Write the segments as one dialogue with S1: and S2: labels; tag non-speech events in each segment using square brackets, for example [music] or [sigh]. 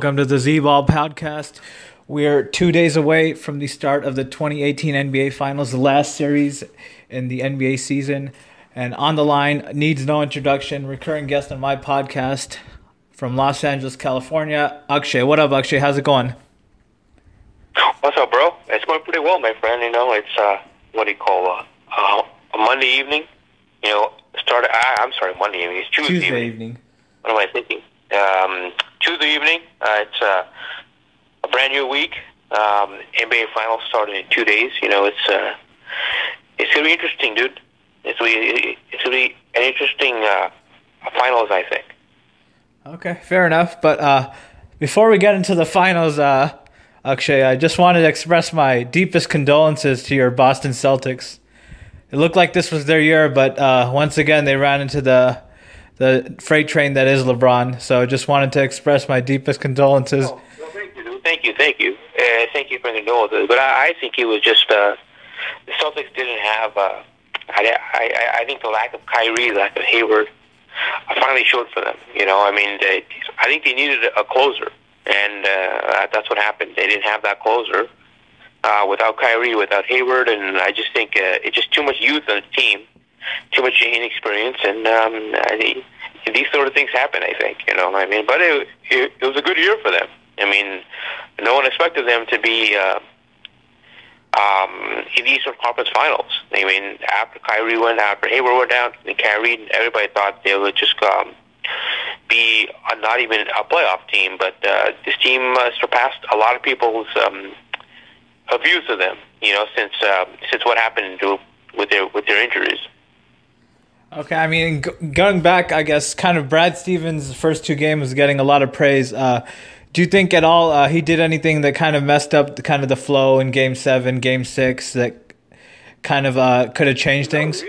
S1: Welcome to the Z Ball podcast. We're two days away from the start of the 2018 NBA Finals, the last series in the NBA season. And on the line, needs no introduction, recurring guest on my podcast from Los Angeles, California, Akshay. What up, Akshay? How's it going?
S2: What's up, bro? It's going pretty well, my friend. You know, it's uh, what do you call uh, uh, a Monday evening? You know, start. Uh, I'm sorry, Monday evening. It's Tuesday,
S1: Tuesday
S2: evening.
S1: evening.
S2: What am I thinking? Um, Tuesday evening. Uh, it's uh, a brand new week. Um, NBA Finals starting in two days. You know, it's uh, it's gonna be interesting, dude. It's gonna be it's gonna be an interesting uh, finals, I think.
S1: Okay, fair enough. But uh, before we get into the finals, uh, Akshay, I just wanted to express my deepest condolences to your Boston Celtics. It looked like this was their year, but uh, once again they ran into the the freight train that is LeBron. So just wanted to express my deepest condolences.
S2: Oh, well, thank you. Thank you, thank you. Uh, thank you for the condolences. But I, I think it was just uh, the Celtics didn't have. Uh, I, I, I think the lack of Kyrie, lack of Hayward, finally showed for them. You know, I mean, they, I think they needed a closer, and uh, that's what happened. They didn't have that closer uh, without Kyrie, without Hayward, and I just think uh, it's just too much youth on the team, too much inexperience, and um, I, these sort of things happen. I think you know. I mean, but it, it, it was a good year for them. I mean, no one expected them to be. Uh, um, in the Eastern Conference Finals. I mean, after Kyrie went, after Hayward went down, and Kyrie, everybody thought they would just um, be a, not even a playoff team, but uh, this team uh, surpassed a lot of people's um, views of them. You know, since uh, since what happened to, with their with their injuries.
S1: Okay, I mean, g- going back, I guess, kind of Brad Stevens' first two games was getting a lot of praise. Uh, do you think at all uh, he did anything that kind of messed up the kind of the flow in Game Seven, Game Six that kind of uh, could have changed things?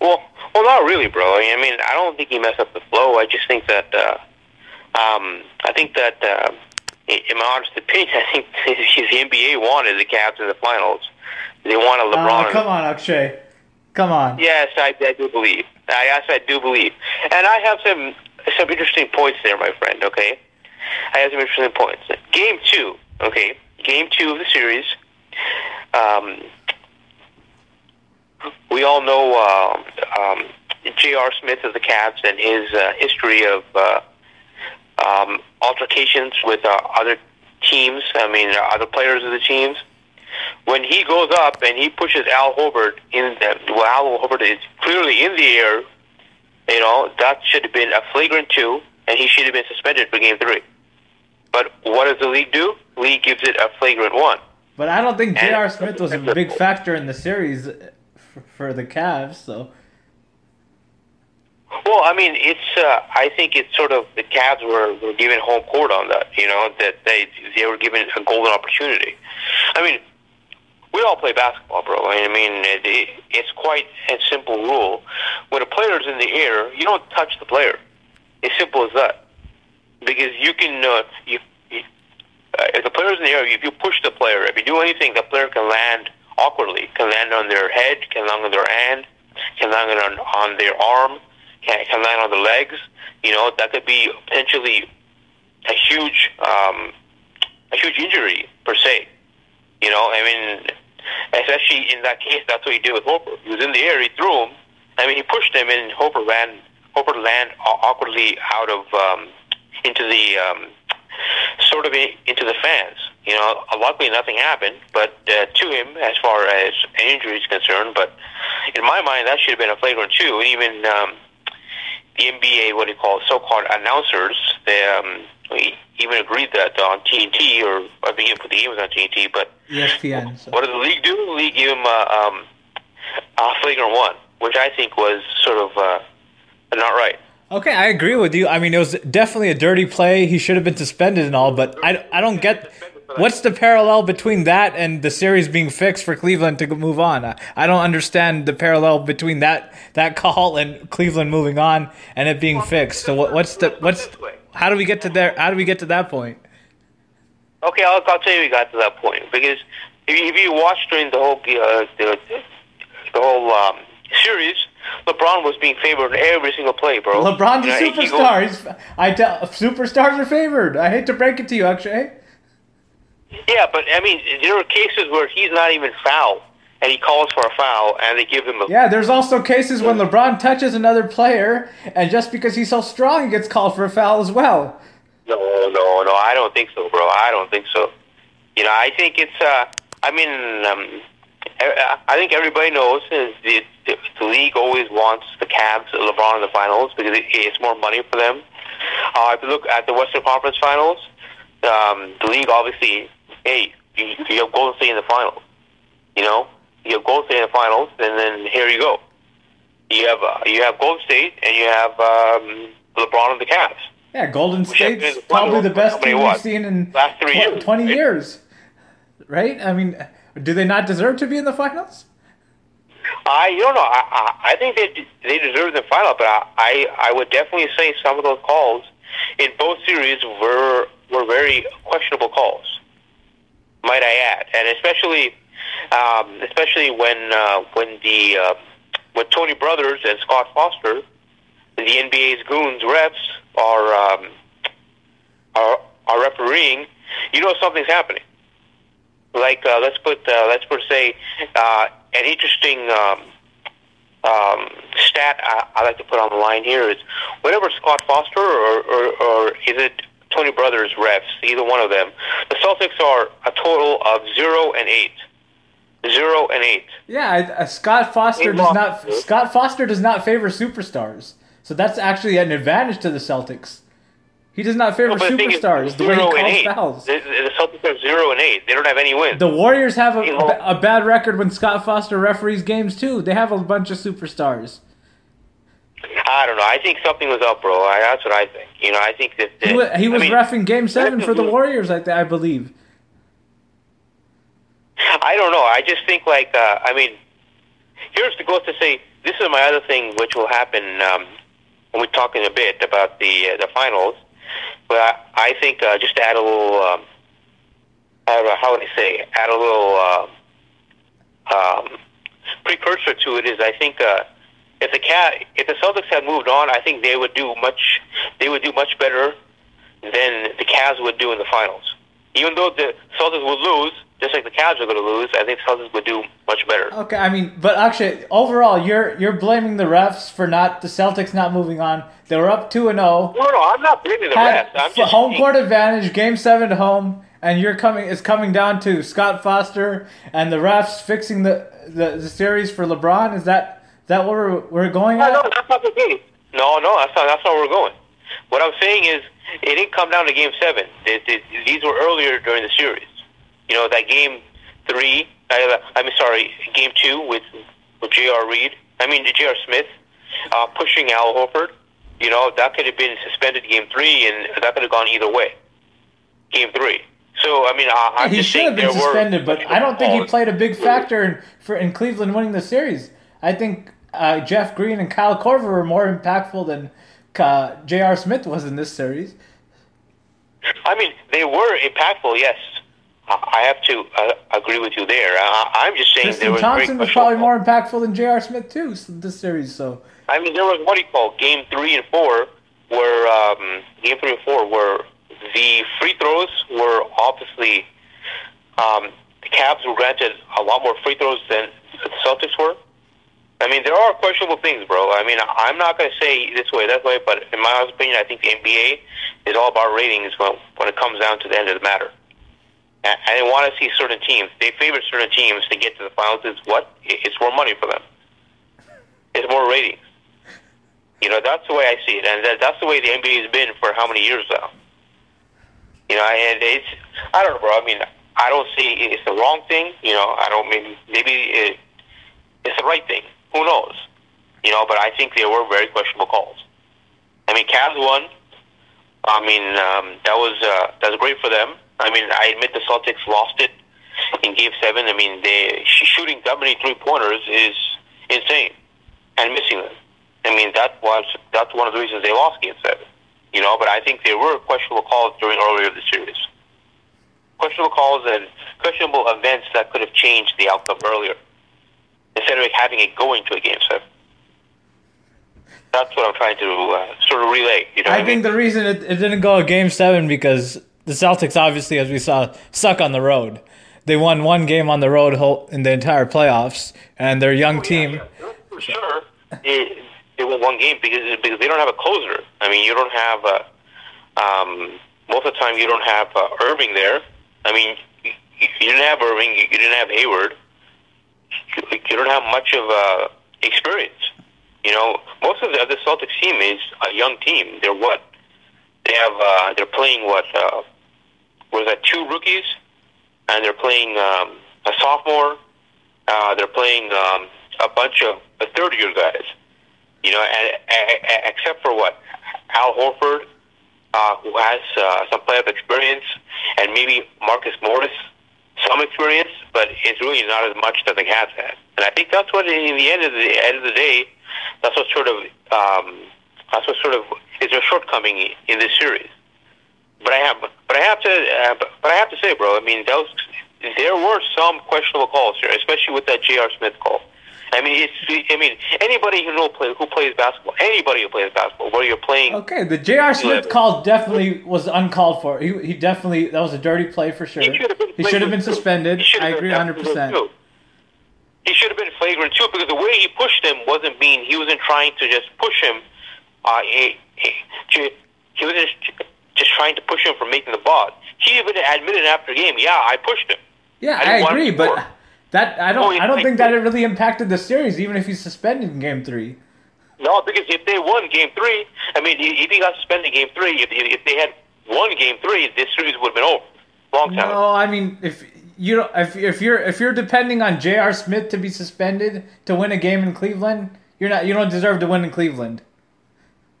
S2: Well, well, not really, bro. I mean, I don't think he messed up the flow. I just think that, uh, um, I think that, uh, in my honest opinion, [laughs] I think [laughs] the NBA wanted the Cavs in the finals. They wanted LeBron.
S1: Oh, come on, Akshay. Come on.
S2: Yes, I, I do believe. I, yes, I do believe. And I have some some interesting points there, my friend. Okay. I have some interesting points. Game two, okay, game two of the series. Um, we all know uh, um, J.R. Smith of the Cavs and his uh, history of uh, um, altercations with uh, other teams. I mean, other players of the teams. When he goes up and he pushes Al Horford in, the, well, Al Horford is clearly in the air. You know that should have been a flagrant two, and he should have been suspended for game three. But what does the league do? League gives it a flagrant one.
S1: But I don't think J.R. Smith was a [laughs] big factor in the series for, for the Cavs. So.
S2: Well, I mean, it's. Uh, I think it's sort of the Cavs were, were given home court on that. You know that they they were given a golden opportunity. I mean, we all play basketball, bro. I mean, it, it, it's quite a simple rule. When a player's in the air, you don't touch the player. As simple as that because you can uh, you, you uh, if the player's in the air, if you push the player, if you do anything, the player can land awkwardly, can land on their head, can land on their hand, can land on on their arm, can can land on the legs. You know that could be potentially a huge um, a huge injury per se. You know, I mean, especially in that case, that's what he did with Hooper. He was in the air, he threw him. I mean, he pushed him, and Hooper ran. Hooper landed awkwardly out of um, into the um, sort of into the fans. You know, luckily nothing happened, but uh, to him as far as an injury is concerned. But in my mind, that should have been a flagrant. And even um, the NBA, what do you call so-called announcers, they um, even agreed that on TNT, or I think put the game was on TNT, but
S1: ESPN. So.
S2: What did the league do? The league gave him uh, um, a flagrant one. which I think was sort of uh, not right.
S1: Okay, I agree with you. I mean, it was definitely a dirty play. He should have been suspended and all, but I, I don't get what's the parallel between that and the series being fixed for Cleveland to move on. I, I don't understand the parallel between that that call and Cleveland moving on and it being fixed. So what, what's the what's how do we get to there? How do we get to that point?
S2: Okay, I'll, I'll tell you we got to that point because if you, if you watch during the whole uh, the, the whole um, series, LeBron was being favored in every single play, bro.
S1: LeBron's a you know, superstar. I tell superstars are favored. I hate to break it to you, Akshay.
S2: Yeah, but I mean, there are cases where he's not even foul, and he calls for a foul, and they give him a.
S1: Yeah, there's also cases when LeBron touches another player, and just because he's so strong, he gets called for a foul as well.
S2: No, no, no. I don't think so, bro. I don't think so. You know, I think it's. uh I mean, um, I think everybody knows is the, the league always wants the Cavs, LeBron in the finals because it, it's more money for them. Uh, if you look at the Western Conference Finals, um, the league obviously, hey, you, you have Golden State in the finals. You know, you have Golden State in the finals, and then here you go. You have uh, you have Golden State, and you have um, LeBron and the Cavs.
S1: Yeah, Golden State's probably the best team we've seen in
S2: last three
S1: years, 20 right? years. Right? I mean, do they not deserve to be in the finals?
S2: I you don't know. I, I I think they they deserve the final, but I, I I would definitely say some of those calls in both series were were very questionable calls. Might I add, and especially um, especially when uh, when the uh, when Tony Brothers and Scott Foster, the NBA's goons refs, are um, are are refereeing, you know something's happening like uh, let's put uh, let's put say uh, an interesting um, um, stat I, I like to put on the line here is whatever Scott Foster or, or, or is it Tony Brothers refs, either one of them. The Celtics are a total of zero and eight. Zero and eight.
S1: Yeah, uh, Scott Foster does not. Scott Foster does not favor superstars, so that's actually an advantage to the Celtics. He does not favor no, superstars the way he calls fouls.
S2: The, the, Celtics are zero and eight. They don't have any wins.
S1: The Warriors have a, a, bad record when Scott Foster referees games too. They have a bunch of superstars.
S2: I don't know. I think something was up, bro. I, that's what I think. You know, I think that, that
S1: he was, he was refing Game Seven for the Warriors. I, I believe.
S2: I don't know. I just think like uh, I mean, here's the goes to say this is my other thing, which will happen um, when we talk in a bit about the uh, the finals but I, I think uh, just to add a little, um, how would I say, add a little uh, um, precursor to it is I think uh, if the cat if the Celtics had moved on, I think they would do much they would do much better than the Cavs would do in the finals. Even though the Celtics would lose, just like the Cavs are going to lose, I think Celtics would do much better.
S1: Okay, I mean, but actually, overall, you're you're blaming the refs for not the Celtics not moving on. They were up two and zero.
S2: Oh. No, no, I'm not blaming the refs. I'm just
S1: home court advantage, game seven home, and you're coming. It's coming down to Scott Foster and the refs fixing the the, the series for LeBron. Is that is that what we're we're going
S2: no,
S1: at?
S2: No, that's not the case. No, no, that's not that's not where we're going. What I'm saying is, it didn't come down to game seven. It, it, these were earlier during the series. You know, that game three, I, mean, sorry, game two with, with J.R. Reid, I mean, J.R. Smith, uh, pushing Al Horford, you know, that could have been suspended game three, and that could have gone either way. Game three. So I mean, I, I'm
S1: he
S2: just
S1: should have been suspended, but I don't think he played a big factor in for in Cleveland winning the series. I think uh, Jeff Green and Kyle Korver were more impactful than uh, J.R. Smith was in this series.
S2: I mean, they were impactful, yes. I have to uh, agree with you there. I, am just saying
S1: Tristan
S2: there was
S1: Thompson was probably more impactful than J.R. Smith too this series. So
S2: I mean, there was what do you call game three and four, where um, game three and four where the free throws were obviously um, the Cavs were granted a lot more free throws than the Celtics were. I mean, there are questionable things, bro. I mean, I'm not going to say this way, that way, but in my opinion, I think the NBA is all about ratings when, when it comes down to the end of the matter they want to see certain teams. They favor certain teams to get to the finals. Is what? It's more money for them. It's more ratings. You know, that's the way I see it, and that's the way the NBA has been for how many years now. You know, and it's I don't know, bro. I mean, I don't see it's the wrong thing. You know, I don't maybe maybe it, it's the right thing. Who knows? You know, but I think there were very questionable calls. I mean, Cavs won. I mean, um, that was uh, that great for them. I mean, I admit the Celtics lost it in Game Seven. I mean, they shooting that many three pointers is insane, and missing them. I mean, that was that's one of the reasons they lost Game Seven. You know, but I think there were questionable calls during earlier of the series. Questionable calls and questionable events that could have changed the outcome earlier, instead of having it going to a Game Seven that's what I'm trying to uh, sort of relay. You know
S1: I think mean? the reason it, it didn't go a game seven because the Celtics, obviously, as we saw, suck on the road. They won one game on the road in the entire playoffs, and their young oh, team.
S2: Yeah, for sure, it, they won one game because because they don't have a closer. I mean, you don't have uh, um, most of the time you don't have uh, Irving there. I mean, you, you didn't have Irving, you, you didn't have Hayward. You, you don't have much of uh, experience. You know, most of the other Celtics team is a young team. They're what? They have. Uh, they're playing what? Uh, was that two rookies? And they're playing um, a sophomore. Uh, they're playing um, a bunch of third year guys. You know, and, and, except for what? Al Horford, uh, who has uh, some playoff experience, and maybe Marcus Morris, some experience, but it's really not as much that the Cavs had. And I think that's what, in the end of the end of the day, that's what sort of um, that's what sort of is a shortcoming in this series. But I have, but I have to, uh, but I have to say, bro. I mean, those there were some questionable calls here, especially with that J.R. Smith call. I mean, it's. I mean, anybody who know play, who plays basketball, anybody who plays basketball, where you're playing.
S1: Okay, the J.R. Smith call definitely was uncalled for. He, he definitely that was a dirty play for sure. He should have been, he been suspended. I agree, hundred percent
S2: he should have been flagrant too because the way he pushed him wasn't mean. He wasn't trying to just push him. Uh, he, he, he was just, trying to push him from making the ball. He even admitted after the game, "Yeah, I pushed him."
S1: Yeah, I, I agree, but that I don't oh, I don't think that it really impacted the series, even if he's suspended in Game Three.
S2: No, because if they won Game Three, I mean, if he got suspended in Game Three, if, if they had won Game Three, this series would have been over. Long time.
S1: No, I mean, if you if if you're if you're depending on J.R. Smith to be suspended to win a game in Cleveland, you're not you don't deserve to win in Cleveland.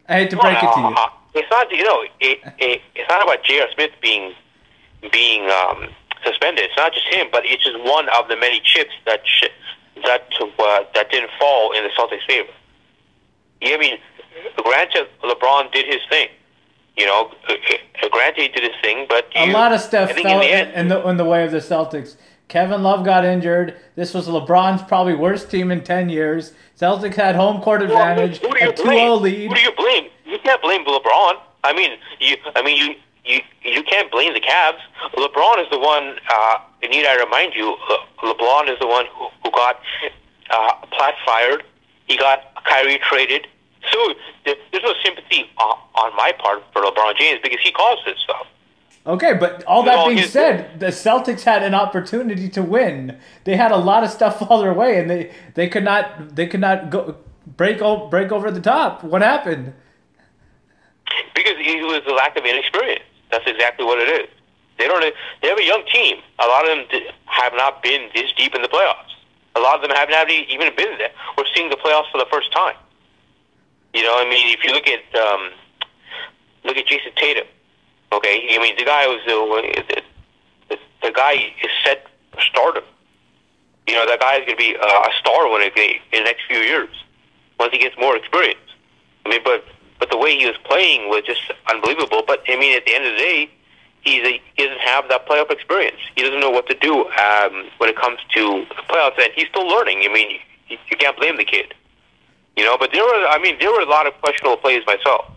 S1: I hate to break well, it to you. Ah,
S2: It's not you know it, it it's not about J.R. Smith being being um, suspended. It's not just him, but it's just one of the many chips that sh- that uh, that didn't fall in the Celtics' favor. Yeah, I mean, granted, LeBron did his thing. You know, uh, uh, granted he did his thing, but
S1: a lot of stuff fell in the, end, in the in the way of the Celtics. Kevin Love got injured. This was LeBron's probably worst team in ten years. Celtics had home court advantage, well, a 2-0 lead.
S2: Who do you blame? Can't blame LeBron. I mean, you. I mean, you. You, you can't blame the Cavs. LeBron is the one. Uh, need I remind you? Le- LeBron is the one who, who got uh, Blatt fired. He got Kyrie traded. So there's no sympathy on my part for LeBron James because he caused this stuff.
S1: Okay, but all that being said, the Celtics had an opportunity to win. They had a lot of stuff [laughs] fall their way, and they, they could not they could not go break break over the top. What happened?
S2: Because it was a lack of inexperience. That's exactly what it is. They don't. They have a young team. A lot of them have not been this deep in the playoffs. A lot of them haven't even been there. We're seeing the playoffs for the first time. You know, I mean, if you look at um, look at Jayson Tatum, okay, I mean, the guy was the, the, the guy is set for stardom. You know, that guy is going to be a star when it, in the next few years once he gets more experience. I mean, but but the way he was playing was just unbelievable. But I mean, at the end of the day, he's a, he doesn't have that playoff experience. He doesn't know what to do um, when it comes to the playoffs, and he's still learning. I mean, you, you can't blame the kid. You know, but there were, I mean, there were a lot of questionable plays myself.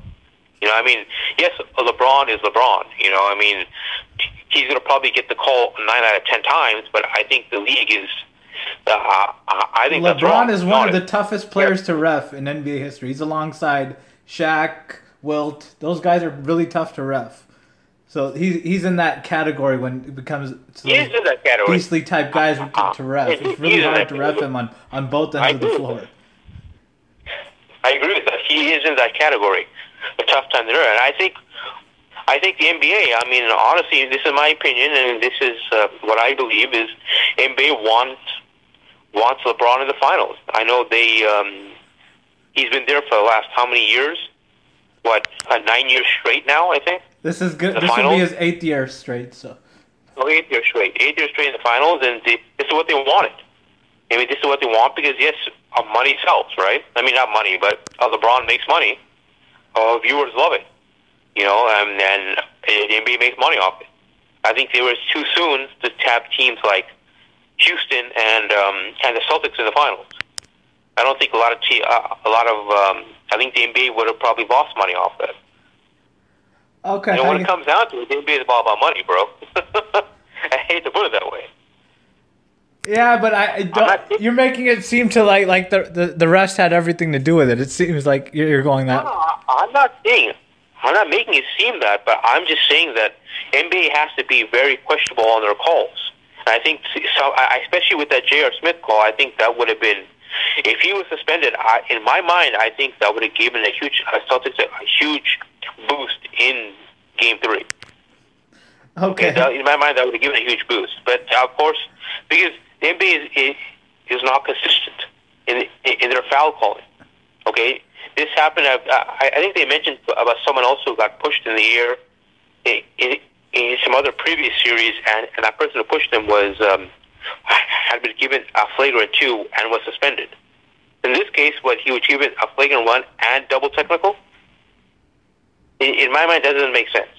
S2: You know, I mean, yes, LeBron is LeBron. You know, I mean, he's going to probably get the call nine out of ten times, but I think the league is. Uh, I think
S1: LeBron is one of the toughest players yeah. to ref in NBA history. He's alongside Shaq, Wilt. Those guys are really tough to ref. So he's he's in that category when it becomes
S2: he's in that category.
S1: beastly type guys to, to ref. It's really hard to ref him on, on both ends of the floor.
S2: I agree with that. He is in that category, a tough time to learn. And I think, I think the NBA. I mean, honestly, this is my opinion, and this is uh, what I believe is NBA wants wants LeBron in the finals. I know they um, He's been there for the last how many years? What, uh, nine years straight now, I think?
S1: This is good.
S2: The
S1: This will be his eighth year straight. So
S2: Oh, eight years straight. Eight years straight in the finals, and the, this is what they wanted. I mean, this is what they want because, yes, uh, money sells, right? I mean, not money, but uh, LeBron makes money. Uh, viewers love it, you know, um, and uh, the NBA makes money off it. I think they were too soon to tap teams like Houston and um, and the Celtics in the finals. I don't think a lot of te- uh, a lot of um, I think the NBA would have probably lost money off that.
S1: okay.
S2: You know, when it comes down to it, the NBA is all about money, bro. [laughs] I hate to put it that way.
S1: Yeah, but I, don't. You're making it seem to like like the, the the rest had everything to do with it. It seems like you're you're going that.
S2: No, I'm not saying, I'm not making it seem that, but I'm just saying that NBA has to be very questionable on their calls. And I think, so, I- especially with that J.R. Smith call, I think that would have been, if he was suspended, I, in my mind, I think that would have given a huge, uh, Celtics a, a huge boost in Game Three.
S1: Okay.
S2: That- in my mind, that would have given a huge boost. But uh, of course, because the NBA is, is, is not consistent in, in their foul calling. Okay, this happened. uh, I, I think they mentioned about someone else who got pushed in the air in, in, in some other previous series, and, and that person who pushed him was um, had been given a flagrant two and was suspended. In this case, what he was given a flagrant one and double technical. In, in my mind, that doesn't make sense.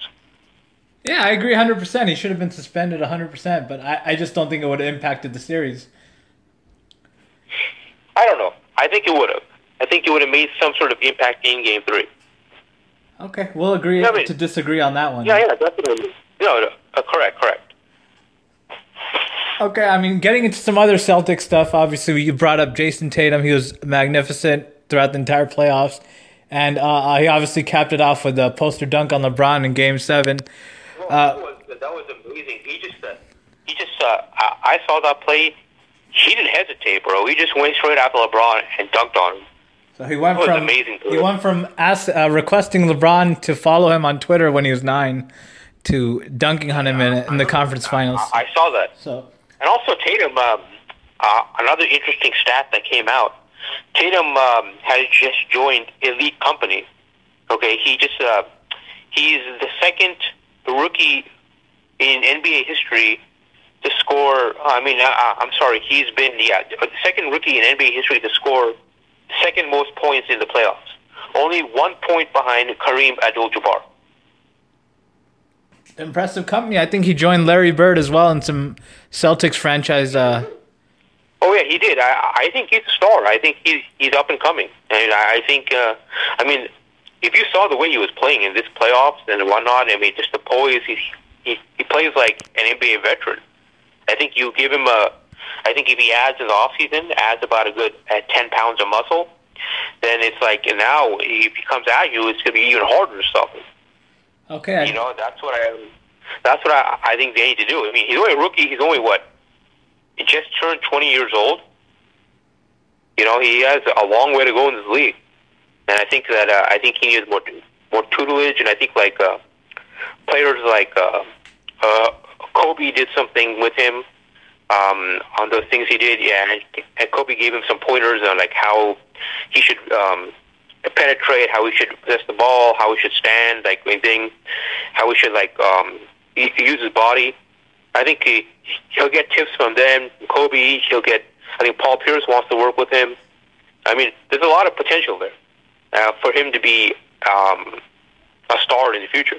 S1: Yeah, I agree 100. percent He should have been suspended 100. percent But I, I just don't think it would have impacted the series.
S2: I don't know. I think it would have. I think it would have made some sort of impact in Game Three.
S1: Okay, we'll agree
S2: Yeah, but-
S1: to disagree on that one.
S2: Yeah, yeah, definitely. No, no uh, correct, correct.
S1: Okay, I mean, getting into some other Celtic stuff. Obviously, you brought up Jayson Tatum. He was magnificent throughout the entire playoffs, and uh, he obviously capped it off with a poster dunk on LeBron in Game Seven.
S2: Well,
S1: Uh,
S2: that, was, that was amazing. He just, uh, he just, uh, I, I saw that play. He didn't hesitate, bro. He just went straight after LeBron and dunked on him.
S1: So he went from
S2: amazing.
S1: he went from ask, uh, requesting LeBron to follow him on Twitter when he was nine to dunking on him in, in the conference finals.
S2: I, I saw that.
S1: So
S2: And also Tatum, um, uh, another interesting stat that came out. Tatum um, has just joined Elite Company. Okay, he just uh, he's the second rookie in NBA history to score. I mean, uh, I'm sorry, he's been yeah, the second rookie in NBA history to score second most points in the playoffs. Only one point behind Kareem Abdul-Jabbar.
S1: Impressive company. I think he joined Larry Bird as well in some Celtics franchise. Uh,
S2: Oh yeah, he did. I I think he's a star. I think he's he's up and coming, and I, think uh, I mean, if you saw the way he was playing in this playoffs and whatnot, I mean, just the poise. He he he plays like an NBA veteran. I think you give him a. I think if he adds the off season, adds about a good uh, ten pounds of muscle, then it's like now if he comes at you, it's gonna be even harder to stop him.
S1: Okay,
S2: You know, that's what I. That's what I, I think they need to do. I mean, he's only a rookie. He's only what? He just turned 20 years old. You know, he has a long way to go in this league, and I think that uh, I think he needs more more tutelage, and I think like uh, players like uh, uh, Kobe did something with him um, on those things he did. Yeah, and, and Kobe gave him some pointers on like how he should um, penetrate, how he should possess the ball, how he should stand, like anything, how he should like um, use his body. I think he he'll get tips from them. Kobe, he'll get. I think Paul Pierce wants to work with him. I mean, there's a lot of potential there uh, for him to be um, a star in the future.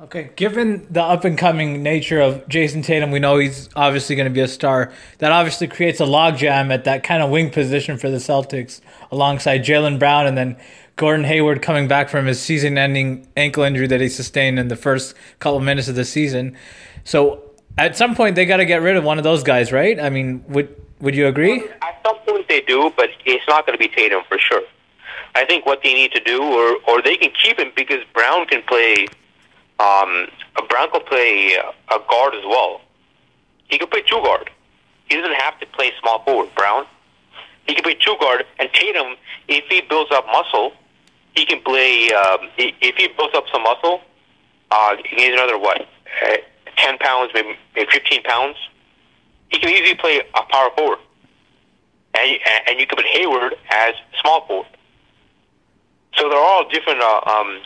S1: Okay, given the up and coming nature of Jayson Tatum, we know he's obviously going to be a star. That obviously creates a logjam at that kind of wing position for the Celtics, alongside Jaylen Brown and then Gordon Hayward coming back from his season-ending ankle injury that he sustained in the first couple of minutes of the season. So at some point they got to get rid of one of those guys, right? I mean, would would you agree?
S2: At some point they do, but it's not going to be Tatum for sure. I think what they need to do, or or they can keep him because Brown can play. Um, Brown can play a guard as well. He can play two guard. He doesn't have to play small forward. Brown. He can play two guard, and Tatum, if he builds up muscle, he can play. Um, if he builds up some muscle, uh, he needs another what, uh, ten pounds, maybe, fifteen pounds. He can easily play a power forward, and and you can put Hayward as small forward. So they're all different, uh, um,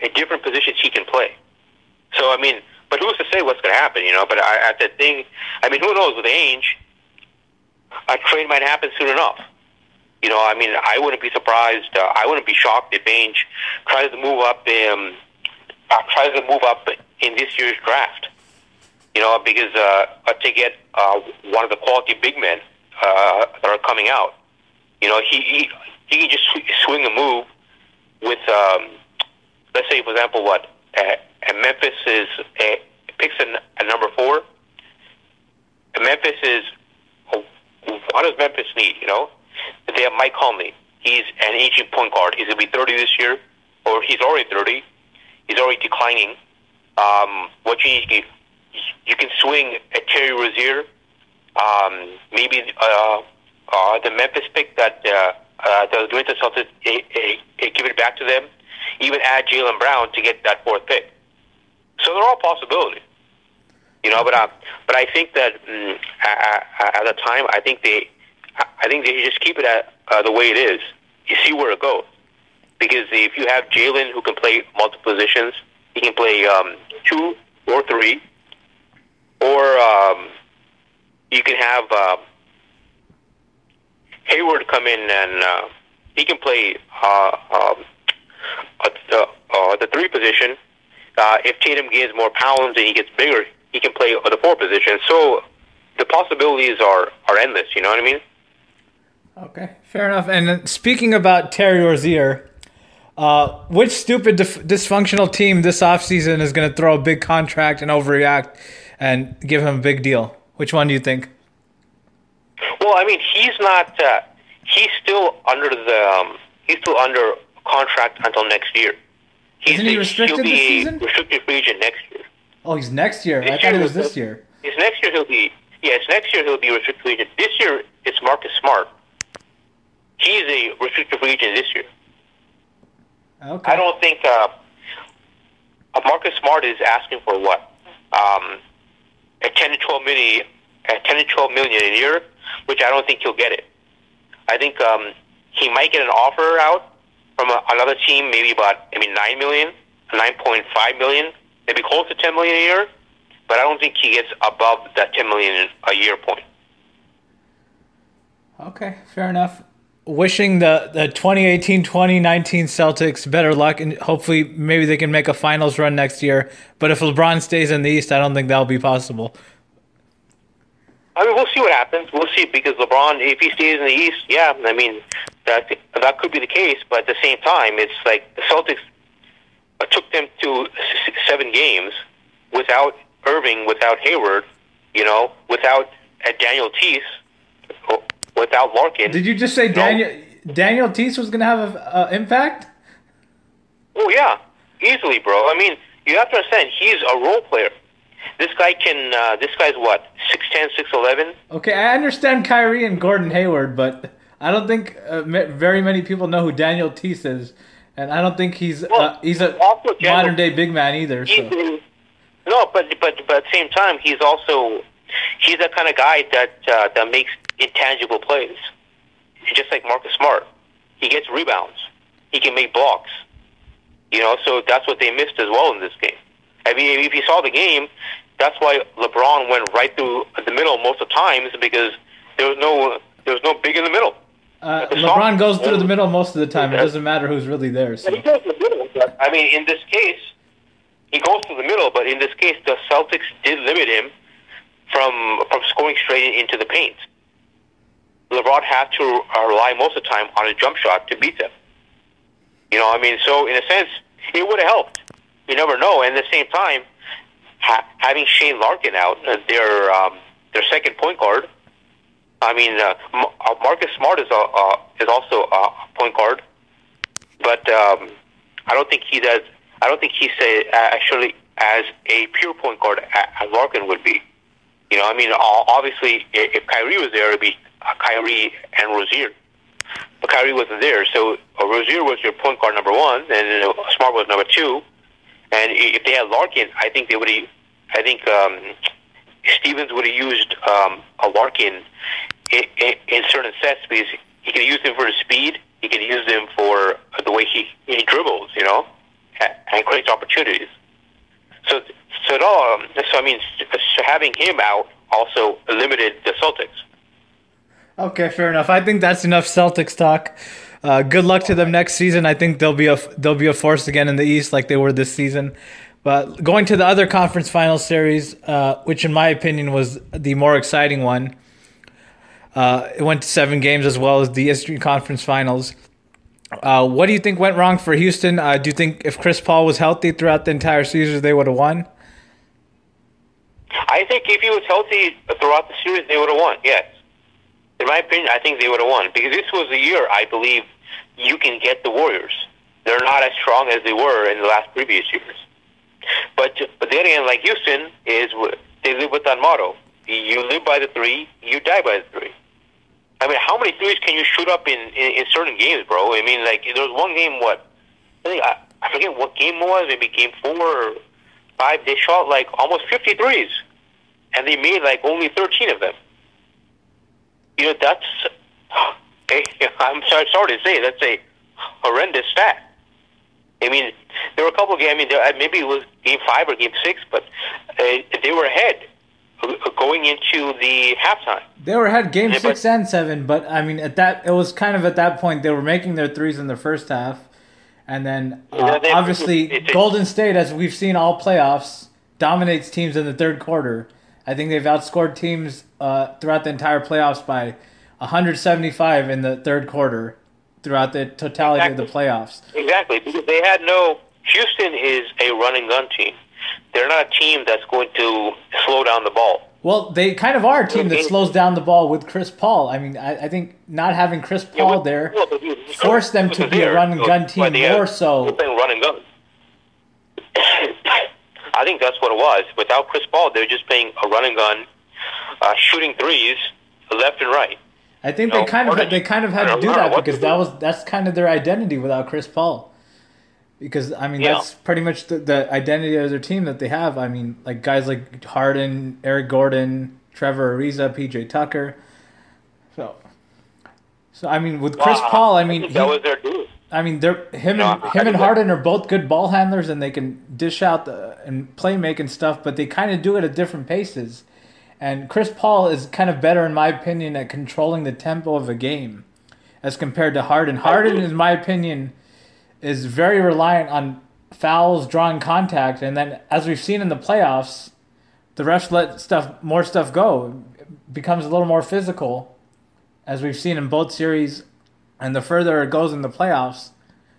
S2: a different positions he can play. So I mean, but who's to say what's going to happen? You know, but I, at the thing, I mean, who knows with Ainge? A trade might happen soon enough. You know, I mean, I wouldn't be surprised. Uh, I wouldn't be shocked if Ainge tries to move up. Um, uh, tries to move up in this year's draft. You know, because uh, to get uh, one of the quality big men uh, that are coming out. You know, he he, he can just swing a move with, um, let's say, for example, what uh, Memphis is uh, picks a, a number four. Memphis is oh, what does Memphis need? You know, they have Mike Conley. He's an aging point guard. He's gonna be 30 this year, or he's already 30. He's already declining. Um, what you need, you can swing a Terry Rozier, um, maybe uh, uh, the Memphis pick that uh, uh, the Atlanta Celtics uh, uh, give it back to them. Even add Jaylen Brown to get that fourth pick. So they're all possibilities. You know, but uh, but I think that mm, at, at the time, I think they, I think they just keep it at uh, the way it is. You see where it goes, because if you have Jaylen who can play multiple positions, he can play um, two or three, or um, you can have uh, Hayward come in and uh, he can play uh, um, the uh, the three position. Uh, if Tatum gains more pounds and he gets bigger, he can play the four position. So the possibilities are are endless. You know what I mean?
S1: Okay, fair enough. And speaking about Terry Rozier, uh, which stupid dif- dysfunctional team this offseason is going to throw a big contract and overreact and give him a big deal? Which one do you think?
S2: Well, I mean, he's not. Uh, he's still under the. Um, he's still under contract until next year.
S1: He's, Isn't he restricted
S2: he'll
S1: this
S2: be
S1: season?
S2: restricted free agent next year.
S1: Oh, he's next year.
S2: This
S1: I thought
S2: year
S1: it was this year.
S2: Yes, next year he'll be. Yes, next year he'll be restricted free agent. This year it's Marcus Smart. He's a restricted free agent this year.
S1: Okay.
S2: I don't think uh, uh, Marcus Smart is asking for what um, a ten to twelve million, a ten to twelve million a year, which I don't think he'll get it. I think um, he might get an offer out from a, another team, maybe about maybe nine million, nine point five million, maybe close to ten million a year. But I don't think he gets above that ten million a year point.
S1: Okay, fair enough. Wishing the, the 2018 2019 Celtics better luck and hopefully maybe they can make a finals run next year. But if LeBron stays in the East, I don't think that'll be possible.
S2: I mean, we'll see what happens. We'll see because LeBron, if he stays in the East, yeah, I mean that that could be the case. But at the same time, it's like the Celtics uh, took them to seven games without Irving, without Hayward, you know, without uh, Daniel Theis, uh, without Larkin.
S1: Did you just say Daniel Daniel Theis was going to have an impact?
S2: Oh yeah, easily, bro. I mean, you have to understand he's a role player. This guy can. Uh, this guy's what six ten, six eleven.
S1: Okay, I understand Kyrie and Gordon Hayward, but I don't think uh, very many people know who Daniel Theis is, and I don't think he's uh, he's a modern day big man either. So
S2: no, but but but at the same time, he's also he's that kind of guy that uh, that makes intangible plays. Just like Marcus Smart, he gets rebounds. He can make blocks. You know, so that's what they missed as well in this game. I mean, if you saw the game, that's why LeBron went right through the middle most of the times because there was no there was no big in the middle.
S1: uh,
S2: the
S1: LeBron
S2: soft-
S1: goes through the middle most of the time. It doesn't matter who's really there. So
S2: He goes the middle. But, I mean, in this case, he goes to the middle. But in this case, the Celtics did limit him from from scoring straight into the paint. LeBron had to rely most of the time on a jump shot to beat them. You know, I mean, so in a sense, it would have helped. You never know. And at the same time, ha- having Shane Larkin out, uh, their um, their second point guard. I mean, uh, uh, Marcus Smart is a, uh, is also a point guard, but um, I don't think he does. I don't think he's a, actually as a pure point guard as Larkin would be. You know, I mean, obviously, if Kyrie was there, it'd be uh, Kyrie and Rozier. But Kyrie wasn't there, so uh, Rozier was your point guard number one, and uh, Smart was number two. And if they had Larkin, I think they would. have I think um, Stevens would have used um, a Larkin in, in, in certain sets because he could use him for his speed. He could use him for the way he, he dribbles, you know, and creates opportunities. So, so it all. Um, so I mean, so having him out also limited the Celtics.
S1: Okay, fair enough. I think that's enough Celtics talk. Uh, good luck to them next season. I think they'll be a they'll be a force again in the East like they were this season. But going to the other conference final series, uh, which in my opinion was the more exciting one, uh, it went to seven games as well as the Eastern Conference Finals. Uh, what do you think went wrong for Houston? Uh, do you think if Chris Paul was healthy throughout the entire season, they would have won?
S2: I think if he was healthy throughout the series, they would have won. Yes, in my opinion, I think they would have won because this was the year I believe you can get the Warriors. They're not as strong as they were in the last previous years. But but then again, like Houston is, they live with that motto: you live by the three, you die by the three. I mean, how many threes can you shoot up in, in, in certain games, bro? I mean, like there was one game, what I think I, I forget what game it was, maybe game four or five. They shot like almost fifty threes, and they made like only thirteen of them. You know, that's I'm sorry, sorry to say that's a horrendous stat. I mean, there were a couple of games. I mean, there, maybe it was game five or game six, but uh, they were ahead going into the halftime.
S1: They were ahead game yeah, six but, and seven, but I mean, at that it was kind of at that point they were making their threes in the first half, and then uh, yeah, obviously Golden State, as we've seen all playoffs, dominates teams in the third quarter. I think they've outscored teams uh, throughout the entire playoffs by 175 in the third quarter throughout the totality exactly. of the playoffs.
S2: Exactly, because they had no. Houston is a run and gun team they're not a team that's going to slow down the ball.
S1: Well, they kind of are a team that slows down the ball with Chris Paul. I mean, I, I think not having Chris Paul yeah, there well, forced them to be a run and gun team more so.
S2: Run and gun. I think that's what it was. Without Chris Paul, they're just playing a run and gun, uh, shooting threes left and right.
S1: I think you they know, kind of they kind of had to do that because that was that's kind of their identity without Chris Paul because I mean yeah. that's pretty much the, the, identity of their team that they have. I mean, like guys like Harden, Eric Gordon, Trevor Ariza, PJ Tucker. So, so I mean, with Chris Paul, I mean
S2: I he, that was their dude.
S1: I mean, they're him and him and Harden are both good ball handlers, and they can dish out the and play making stuff, but they kind of do it at different paces. And Chris Paul is kind of better, in my opinion, at controlling the tempo of a game as compared to Harden. Harden, in my opinion is very reliant on fouls, drawing contact, and then as we've seen in the playoffs, the refs let stuff more stuff go. It becomes a little more physical, as we've seen in both series, and the further it goes in the playoffs,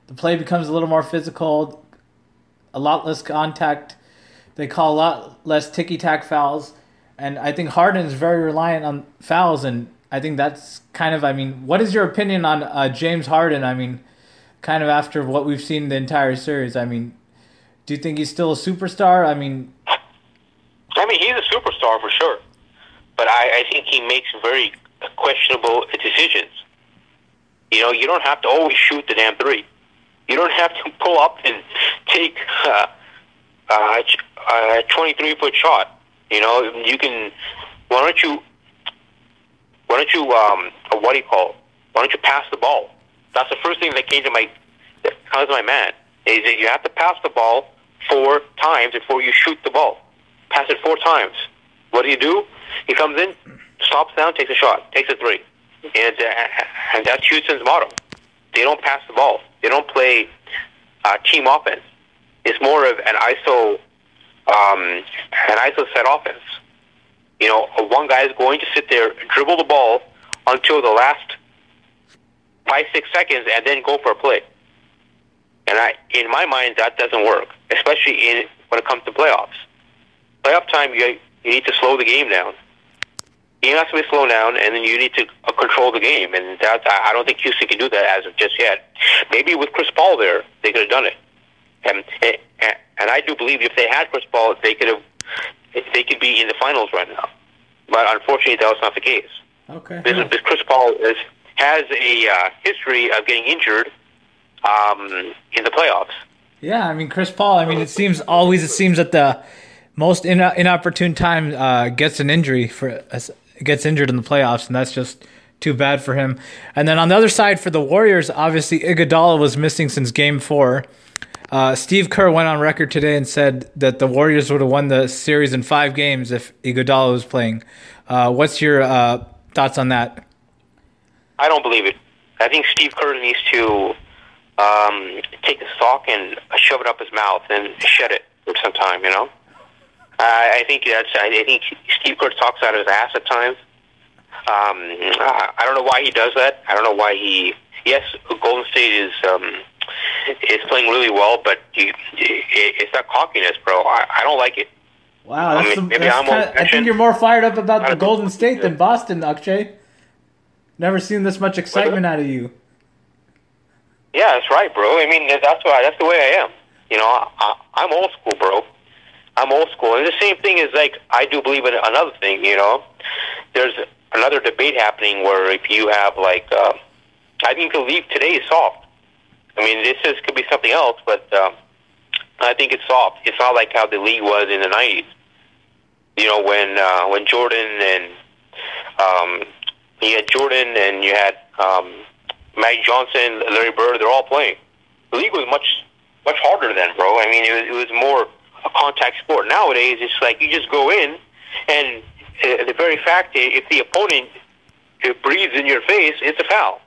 S1: the play becomes a little more physical, a lot less contact. They call a lot less ticky tack fouls, and I think Harden is very reliant on fouls, and I think that's kind of. I mean, what is your opinion on uh, James Harden? I mean kind of after what we've seen the entire series. I mean, do you think he's still a superstar? I mean,
S2: I mean he's a superstar for sure, but I, I think he makes very questionable decisions. You know, you don't have to always shoot the damn three. You don't have to pull up and take uh, a 23 foot shot. You know, you can. Why don't you? Why don't you? Um, what do you call? Why don't you pass the ball? That's the first thing that came to my that comes to my mind is that you have to pass the ball four times before you shoot the ball. Pass it four times. What do you do? He comes in, stops down, takes a shot, takes a three, and uh, and that's Houston's motto. They don't pass the ball. They don't play uh, team offense. It's more of an ISO um, an ISO set offense. You know, one guy is going to sit there, dribble the ball until the last five six seconds and then go for a play. And I, in my mind, that doesn't work, especially in when it comes to playoffs. Playoff time, you you need to slow the game down. You have to be slow down, and then you need to uh, control the game. And that I don't think Houston can do that as of just yet. Maybe with Chris Paul there, they could have done it. And and I do believe if they had Chris Paul, they could have they could be in the finals right now. But unfortunately, that was not the case.
S1: Okay.
S2: Because, because Chris Paul is has a uh, history of getting injured um, in the playoffs.
S1: Yeah, I mean Chris Paul. I mean, it seems always it seems at the most in, inopportune time uh, gets an injury for gets injured in the playoffs, and that's just too bad for him. And then on the other side for the Warriors, obviously Iguodala was missing since Game Four. Uh, Steve Kerr went on record today and said that the Warriors would have won the series in five games if Iguodala was playing. Uh, what's your uh, thoughts on that?
S2: I don't believe it. I think Steve Kerr needs to um, take a sock and shove it up his mouth and shed it for some time. You know, I, I think that's. I think Steve Kerr talks out of his ass at times. Um, I don't know why he does that. I don't know why he. Yes, Golden State is um, is playing really well, but you, it's not cockiness, bro. I, I don't like it.
S1: Wow, that's I, mean, maybe that's kinda, I think you're more fired up about the Golden State than Boston, Akshay. Never seen this much excitement out of you.
S2: Yeah, that's right, bro. I mean, that's why that's the way I am. You know, I, I'm old school, bro. I'm old school, and the same thing is like I do believe in another thing. You know, there's another debate happening where if you have like, uh, I think the league today is soft. I mean, this is could be something else, but um, I think it's soft. It's not like how the league was in the '90s. You know, when uh, when Jordan and um, you had Jordan and you had um, Magic Johnson, Larry Bird. They're all playing. The league was much much harder then, bro. I mean, it was, it was more a contact sport. Nowadays, it's like you just go in, and uh, the very fact if the opponent breathes in your face, it's a foul.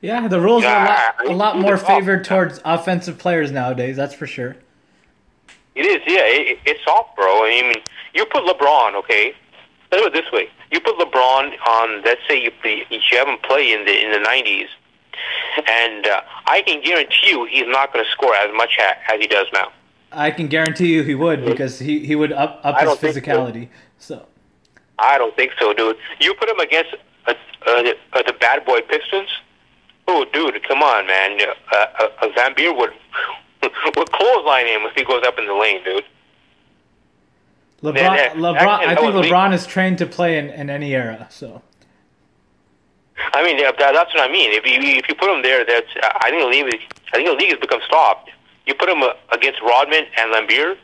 S1: Yeah, the rules are a lot, a lot more favored towards offensive players nowadays. That's for sure.
S2: It is, yeah. It, it's soft, bro. I mean, you put LeBron, okay. Let's put it this way: you put LeBron on. Let's say you you have him play in the in the '90s, and uh, I can guarantee you he's not going to score as much as he does now.
S1: I can guarantee you he would because he, he would up up his physicality. So. so.
S2: I don't think so, dude. You put him against a, a, a, the bad boy Pistons. Oh, dude, come on, man. Uh, uh, Vanderbilt would [laughs] would clothesline him if he goes up in the lane, dude.
S1: LeBron, LeBron I think LeBron me. is trained to play in, in any era. So.
S2: I mean, that, that's what I mean. If you if you put him there, that's I think the league. I think the league has become stopped. You put him uh, against Rodman and Laimbeer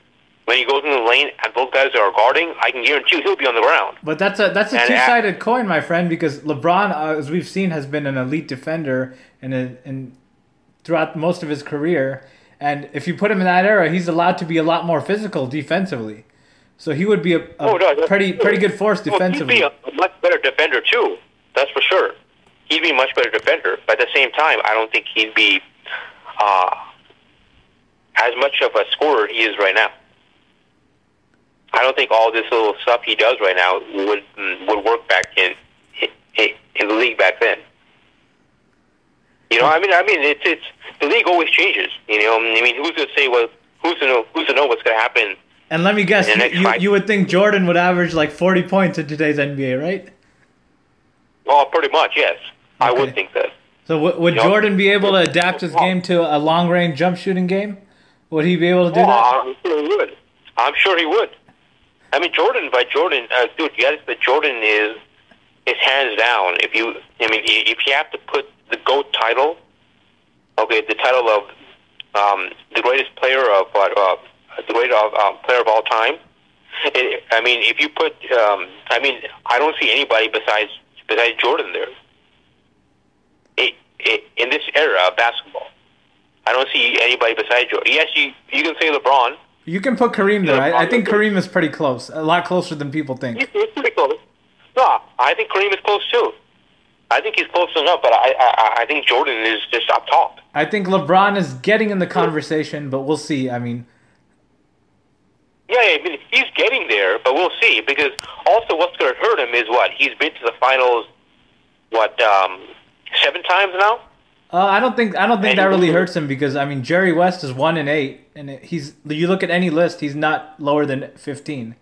S2: when he goes in the lane and both guys are guarding, I can guarantee you he'll be on the ground.
S1: But that's a that's a two sided coin, my friend, because LeBron, uh, as we've seen, has been an elite defender and and throughout most of his career. And if you put him in that era, he's allowed to be a lot more physical defensively. So he would be a, a oh, no, pretty pretty good force defensively.
S2: Well, he'd be a much better defender too. That's for sure. He'd be a much better defender, but at the same time, I don't think he'd be uh, as much of a scorer he is right now. I don't think all this little stuff he does right now would would work back in in, in the league back then. You know, I mean, I mean, it's it's the league always changes. You know, I mean, who's to say what? Who's to know? Who's to know what's going to happen?
S1: And let me guess, you, you, you, would think Jordan would average like forty points in today's NBA, right?
S2: Oh, pretty much, yes. Okay. I would think that.
S1: So w- would you Jordan know, be able to adapt his game to a long range jump shooting game? Would he be able to do
S2: oh,
S1: that?
S2: I'm sure he would. I'm sure he would. I mean, Jordan by Jordan, uh, dude. Yes, but Jordan is is hands down. If you, I mean, if you have to put the goat title, okay, the title of um, the greatest player of uh, the greatest uh, player of all time. It, I mean, if you put, um, I mean, I don't see anybody besides besides Jordan there. It, it, in this era of basketball, I don't see anybody besides Jordan. Yes, you you can say LeBron.
S1: You can put Kareem there. I, I think Kareem is pretty close, a lot closer than people think.
S2: He's, pretty close. No, I think Kareem is close too. I think he's close enough, but I, I I think Jordan is just up top.
S1: I think LeBron is getting in the conversation, but we'll see. I mean,
S2: Yeah, yeah, I mean he's getting there, but we'll see. Because also, what's going to hurt him is what he's been to the finals, what um, seven times now.
S1: Uh, I don't think I don't think that really hurts him because I mean Jerry West is one and eight, and he's you look at any list, he's not lower than fifteen,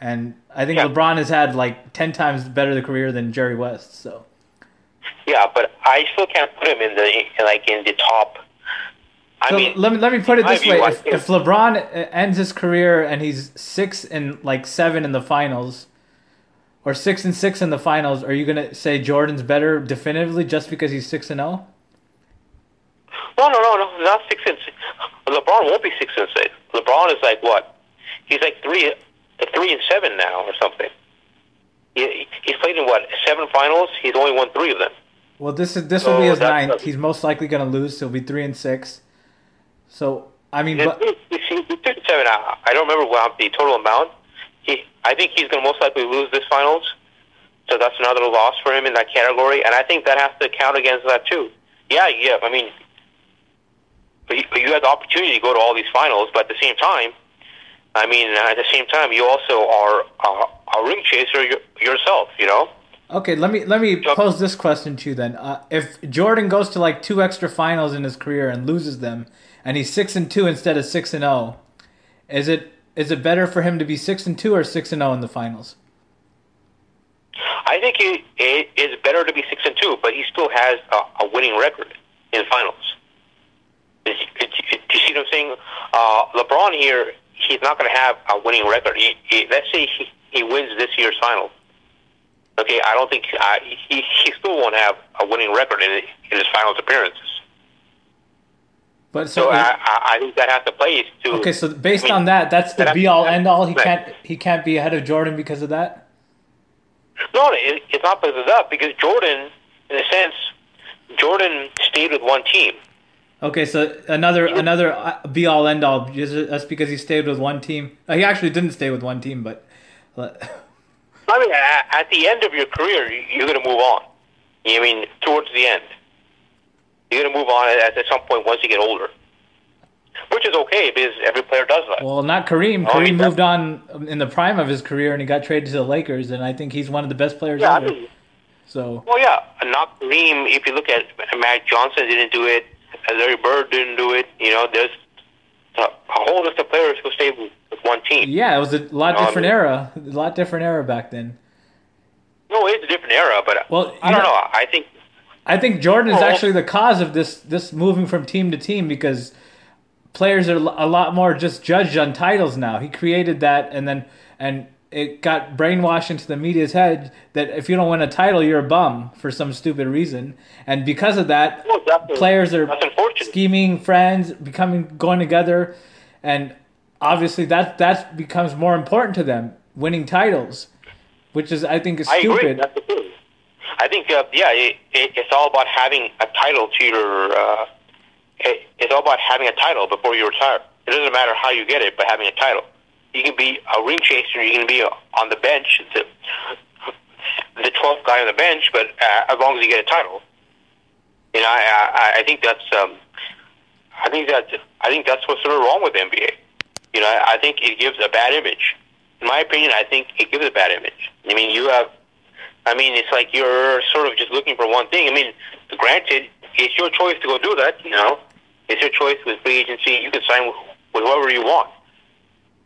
S1: and I think yeah. LeBron has had like ten times better the career than Jerry West. So.
S2: Yeah, but I still can't put him in the like in the top.
S1: I so mean, let me let me put it this way: if, if LeBron ends his career and he's six and like seven in the finals, or six and six in the finals, are you gonna say Jordan's better definitively just because he's six and zero?
S2: No, no, no, no, not six and six. LeBron won't be six and six. LeBron is like what? He's like three, uh, three and seven now, or something. he, he's played in what seven finals. He's only won three of them.
S1: Well, this is this
S2: So
S1: will be his ninth. He's most likely going to lose. He'll be three and six. So I mean, but
S2: he, he, he took seven. I, I don't remember what the total amount. He, I think he's going to most likely lose this finals. So that's another loss for him in that category, and I think that has to count against that too. Yeah, yeah. I mean, but you, but you had the opportunity to go to all these finals, but at the same time, I mean, at the same time, you also are uh, a ring chaser yourself. You know.
S1: okay, let me let me
S2: So-
S1: pose this question to you then. Uh, if Jordan goes to like two extra finals in his career and loses them, and he's six and two instead of six and zero, is it is it better for him to be six and two or six and zero in the finals?
S2: I think it, it is better to be six and two, but he still has a, a winning record in finals. Do you see what I'm saying? Uh, LeBron here, he's not going to have a winning record. He, he, let's say he, he wins this year's final. Okay, I don't think uh, he he still won't have a winning record in, in his finals appearances.
S1: But
S2: So
S1: so,
S2: I, I I think that has to play to
S1: okay, so based
S2: I mean,
S1: on that, that's the
S2: that-
S1: be all end all. He
S2: Right.
S1: can't he can't be ahead of Jordan because of that.
S2: No, it, it's not because of that. Because Jordan, in a sense, Jordan stayed with one team.
S1: Okay, so another another uh, be all end all. That's because he stayed with one team. Uh, He actually didn't stay with one team, but [laughs]
S2: I mean, at, at the end of your career, you- you're going to move on. I mean, towards the end, you're going to move on at, at some point once you get older, which is okay because every player does that.
S1: well, not Kareem.
S2: Oh,
S1: Kareem
S2: he-
S1: moved on in the prime of his career, and he got traded to the Lakers, and I think he's one of the best players
S2: yeah, I
S1: ever.
S2: mean,
S1: So
S2: well, yeah, not Kareem. If you look at Magic Johnson, didn't do it. Larry Bird didn't do it. You know, there's a, whole list of players who stayed with, one team.
S1: yeah, it was a lot
S2: No, I
S1: different
S2: mean-
S1: era, a lot different era back then.
S2: No, it's a different era, but
S1: Well,
S2: I don't
S1: know-
S2: know. I think
S1: I think Jordan is
S2: oh.
S1: actually the cause of this this moving from team to team because players are a lot more just judged on titles now. He created that, and then and it got brainwashed into the media's head that if you don't win a title, you're a bum for some stupid reason, and because of that,
S2: well,
S1: players are scheming, friends, becoming going together, and obviously that that becomes more important to them, winning titles, which is I think is
S2: I agree.
S1: stupid.
S2: Thing. I think, uh, yeah, it, it, it's all about having a title to your. Uh, it, it's all about having a title before you retire. It doesn't matter how you get it, but having a title. You can be a ring chaser. You can be on the bench, the the twelfth guy on the bench, but uh, as long as you get a title, you know, I I, I think that's um, I think that I think that's what's sort of wrong with the NBA. You know, I, I think it gives a bad image. In my opinion, I think it gives a bad image. I mean, you have I mean, it's like you're sort of just looking for one thing. I mean, granted, it's your choice to go do that. You know, it's your choice with free agency. You can sign with, with whoever you want.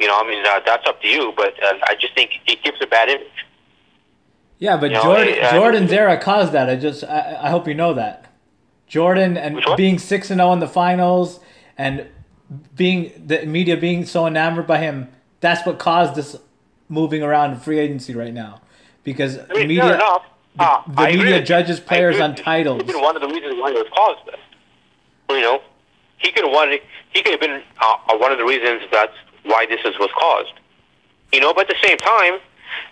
S2: You know, I mean, uh, that's up to you. But uh, I just think it gives a bad image.
S1: Yeah, but
S2: You know,
S1: Jordan,
S2: I- I-
S1: Jordan's era caused that. I just, I, I hope you know that. Jordan and being six and zero in the finals, and being the media being so enamored by him, that's what caused this moving around free agency right now, because
S2: I mean,
S1: media,
S2: enough. Uh,
S1: the
S2: I agree
S1: media
S2: you.
S1: judges players on titles.
S2: It's one of the reasons why it was caused. That. You know, he could have won. He could have been uh, uh, one of the reasons that's why this is was caused. You know, but at the same time,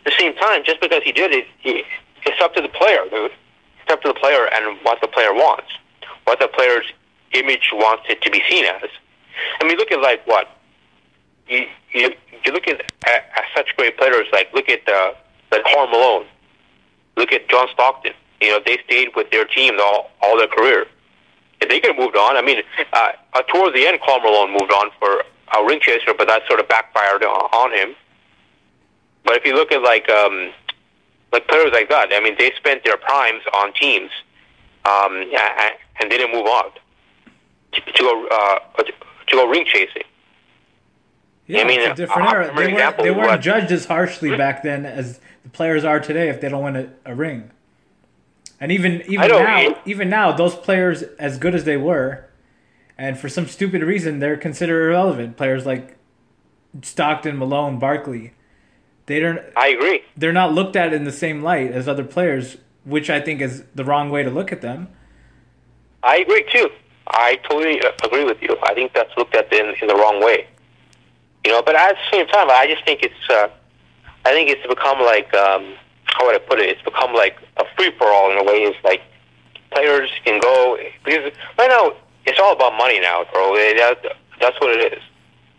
S2: the same time, just because he did it, he, it's up to the player. dude. It's up to the player and what the player wants, what the player's image wants it to be seen as. I mean, look at like what you you, you look at, at, at such great players like look at uh, like Karl Malone, look at John Stockton. You know, they stayed with their team all all their career. If they could have moved on, I mean, uh, uh, towards the end, Karl Malone moved on for a ring chaser, but that sort of backfired on on him. But if you look at like um, like players like that, I mean, they spent their primes on teams, um, and they didn't move on to, to go uh, to go ring chasing.
S1: Yeah,
S2: I mean,
S1: it's a different
S2: I'll
S1: era. They weren't, they weren't judged as harshly back then as the players are today if they don't win a, a ring. And even even now, even now, those players, as good as they were, and for some stupid reason, they're considered irrelevant. Players like Stockton, Malone, Barkley, they don't.
S2: I agree.
S1: They're not looked at in the same light as other players, which I think is the wrong way to look at them.
S2: I agree too. I totally agree with you. I think that's looked at in, in the wrong way. You know, but at the same time, I just think it's. Uh, I think it's become like um, how would I put it? It's become like a free for all in a way. It's like players can go because right now it's all about money now, bro. That, that's what it is.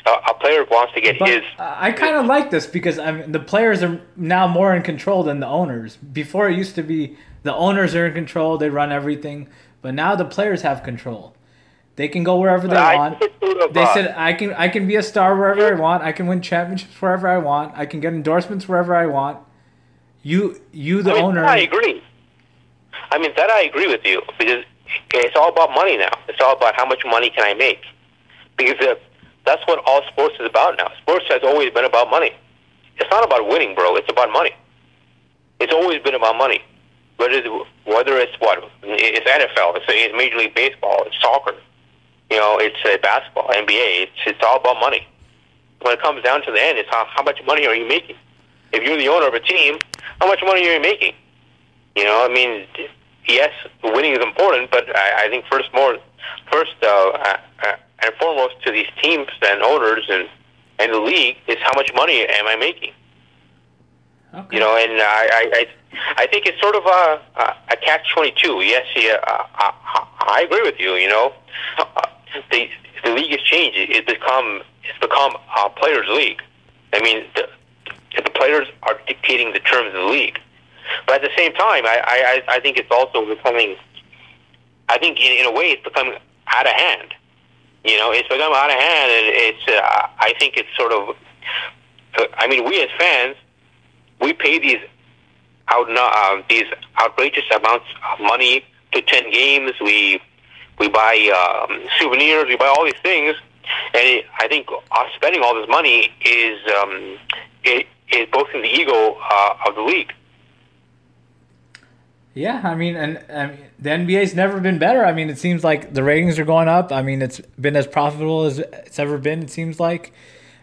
S2: A, a player wants to get
S1: But
S2: his.
S1: I kind of like this because I mean the players are now more in control than the owners. Before it used to be the owners are in control, they run everything, but now the players have control. They can go wherever they
S2: I
S1: want.
S2: think it's sort of,
S1: They said I can I can be a star wherever I want. I can win championships wherever I want. I can get endorsements wherever I want. You you the
S2: I mean,
S1: owner.
S2: I agree. I mean that I agree with you because it's all about money now. It's all about how much money can I make because uh, that's what all sports is about now. Sports has always been about money. It's not about winning, bro. It's about money. It's always been about money. Whether it's, whether it's what it's NFL, it's, it's Major League Baseball, it's soccer, you know, it's uh, basketball, NBA. It's it's all about money. When it comes down to the end, it's how how much money are you making? If you're the owner of a team, how much money are you making? You know, I mean, yes, winning is important, but I, I think first more, first uh, uh, uh, and foremost to these teams and owners and and the league is how much money am I making?
S1: Okay.
S2: You know, and I I, I, I think it's sort of a a, catch twenty two. Yes, yeah, uh, I, I agree with you. You know, [laughs] the the league has changed. It's become it's become a players' league. I mean, the the players are dictating the terms of the league. But at the same time, I I, I think it's also becoming. I think in, in a way it's becoming out of hand. You know, it's become out of hand, and it's. Uh, I think it's sort of. I mean, we as fans, we pay these out uh, these outrageous amounts of money to attend games. We we buy um, souvenirs. We buy all these things, and it, I think us spending all this money is um, it is boasting the ego uh, of the league.
S1: Yeah, I mean, and I mean, the NBA's never been better. I mean, it seems like the ratings are going up. I mean, it's been as profitable as it's ever been. It seems like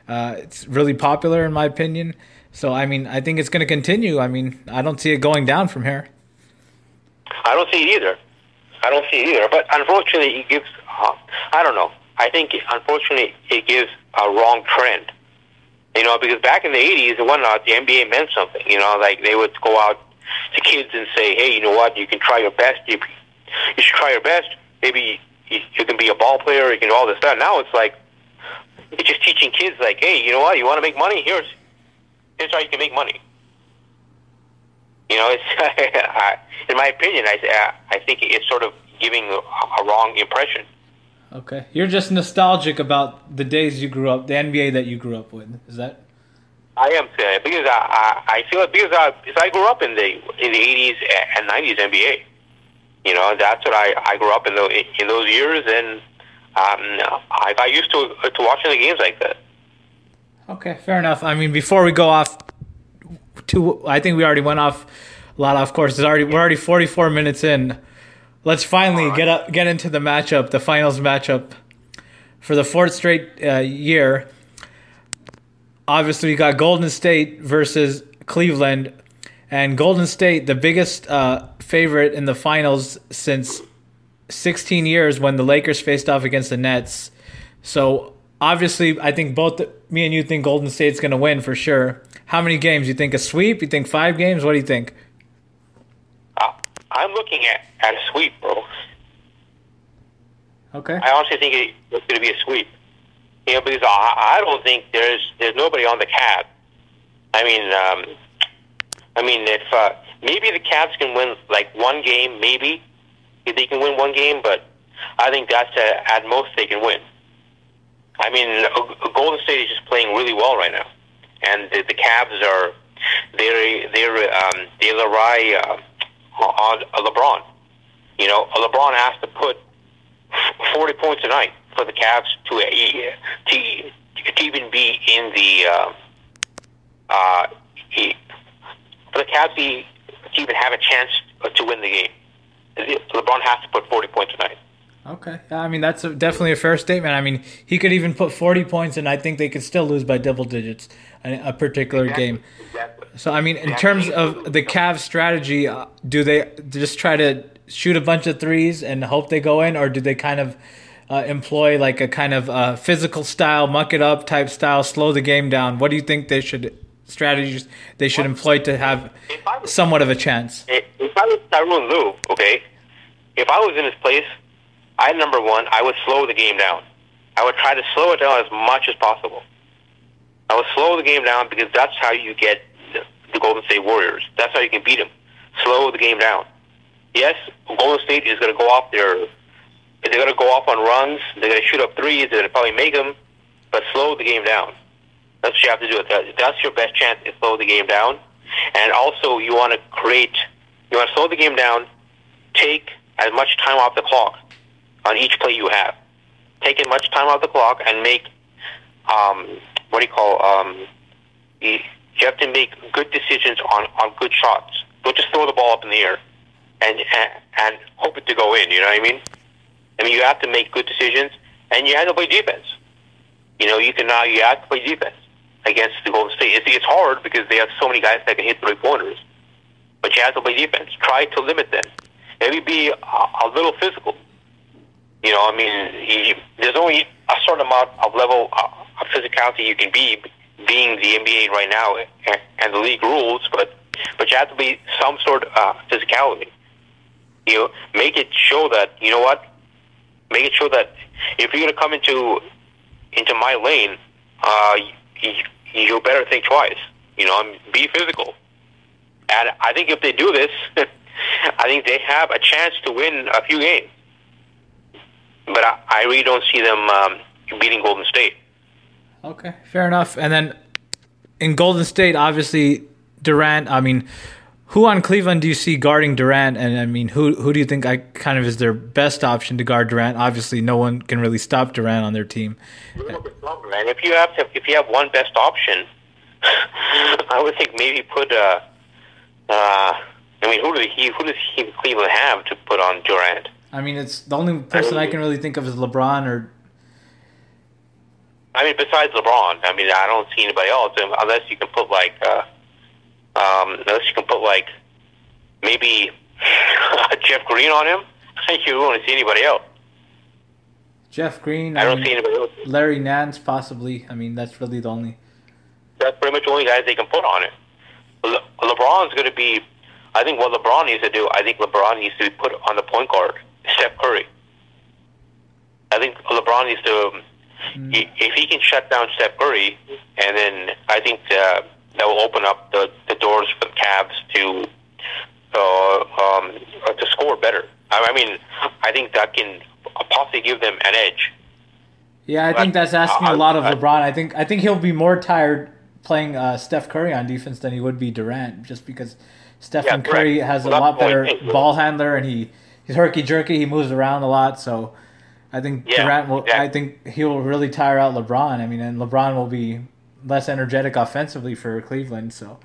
S1: uh, it's really popular, in my opinion. So, I mean, I think it's going to continue. I mean, I don't see it going down from here.
S2: I don't see it either. I don't see it either. But unfortunately, it gives. Uh, I don't know. I think unfortunately it gives a wrong trend. You know, because back in the '80s and whatnot, the NBA meant something. You know, like they would go out to kids and say, "Hey, you know what? You can try your best. You, you should try your best. Maybe you, you can be a ball player. You can do all this stuff." Now it's like it's just teaching kids, like, "Hey, you know what? You want to make money? Here's here's how you can make money." You know, it's [laughs] in my opinion, I I think it's sort of giving a, a wrong impression.
S1: Okay, you're just nostalgic about the days you grew up, the NBA that you grew up with. Is that?
S2: I am saying because I, I I feel it because I because I grew up in the in the eighties and nineties NBA. You know, that's what I I grew up in the in those years, and um, I got used to to watching the games like that.
S1: Okay, fair enough. I mean, before we go off, to I think we already went off a lot off course. It's already we're already 44 minutes in. Let's finally get up, get into the matchup, the finals matchup for the fourth straight uh, year. Obviously, we got Golden State versus Cleveland, and Golden State, the biggest uh, favorite in the finals since 16 years when the Lakers faced off against the Nets. So obviously, I think both me and you think Golden State's going to win for sure. How many games? You think a sweep? You think five games? What do you think?
S2: Uh, I'm looking at, at a sweep, bro.
S1: Okay.
S2: I honestly think it, it's going to be a sweep. You know, because I, I don't think there's there's nobody on the Cavs. I mean, um, I mean, if uh, maybe the Cavs can win like one game, maybe if they can win one game, but I think that's uh, at most they can win. I mean, uh, Golden State is just playing really well right now, and the, the Cavs are they're they're um, they rely uh, on LeBron. You know, LeBron has to put forty points a night for the Cavs to uh, to, to even be in the uh, uh, for the Cavs to even have a chance to win the game. LeBron has to put forty points tonight.
S1: Okay. I mean, that's a, definitely a fair statement. I mean, he could even put 40 points, and I think they could still lose by double digits in a particular
S2: Exactly.
S1: game.
S2: Exactly.
S1: So, I mean, in terms of the Cavs' strategy, uh, do they just try to shoot a bunch of threes and hope they go in, or do they kind of uh, employ like a kind of uh, physical style, muck it up type style, slow the game down? What do you think they should strategies they should employ to have somewhat of a chance?
S2: If I was Tyronn Lue, okay, if I was in his place, I number one, I would slow the game down. I would try to slow it down as much as possible. I would slow the game down because that's how you get the, the Golden State Warriors. That's how you can beat them. Slow the game down. Yes, Golden State is going to go off their. They're going to go off on runs. They're going to shoot up threes. They're going to probably make them, but slow the game down. That's what you have to do. That's your best chance is slow the game down. And also, you want to create. You want to slow the game down. Take as much time off the clock on each play you have. Take as much time off the clock and make um, what do you call um, you, you have to make good decisions on, on good shots. Don't just throw the ball up in the air and, and and hope it to go in. You know what I mean? I mean you have to make good decisions and you have to play defense. You know you can now you have to play defense against the Golden State. It's, it's hard because they have so many guys that can hit three pointers, but you have to play defense. Try to limit them. Maybe be a, a little physical. You know, I mean, you, there's only a certain amount of level uh, of physicality you can be, being the NBA right now and the league rules, but but you have to be some sort of uh, physicality. You know, make it show that you know what. Make it show that if you're going to come into into my lane, uh, you, you better think twice. You know, be physical. And I think if they do this, [laughs] I think they have a chance to win a few games. But I, I really don't see them um, beating Golden State.
S1: Okay, fair enough. And then in Golden State, obviously Durant. I mean, who on Cleveland do you see guarding Durant? And I mean, who who do you think I kind of is their best option to guard Durant? Obviously, no one can really stop Durant on their team.
S2: And if you have to, if you have one best option, [laughs] I would think maybe put. Uh, uh, I mean, who do he who does he Cleveland have to put on Durant?
S1: I mean, it's the only person I, mean, I can really think of is LeBron or.
S2: I mean, besides LeBron, I mean, I don't see anybody else unless you can put like, uh, um, unless you can put like, maybe [laughs] Jeff Green on him. [laughs] you don't see anybody else.
S1: Jeff Green.
S2: I, I don't mean, see anybody else.
S1: Larry Nance, possibly. I mean, that's really the only.
S2: That's pretty much the only guys they can put on it. Le- LeBron's going to be. I think what LeBron needs to do. I think LeBron needs to be put on the point guard. Steph Curry. I think LeBron needs to. Mm. If he can shut down Steph Curry, and then I think uh, that will open up the, the doors for the Cavs to uh, um, to score better. I mean, I think that can possibly give them an edge.
S1: Yeah, I but, think that's asking uh, a lot of LeBron. I think I think he'll be more tired playing uh, Steph Curry on defense than he would be Durant, just because Stephen yeah, Curry has well, a lot better ball handler and he he's herky jerky. He moves around a lot, so I think yeah, Durant will. I think he will really tire out LeBron. I mean, and LeBron will be less energetic offensively for Cleveland. So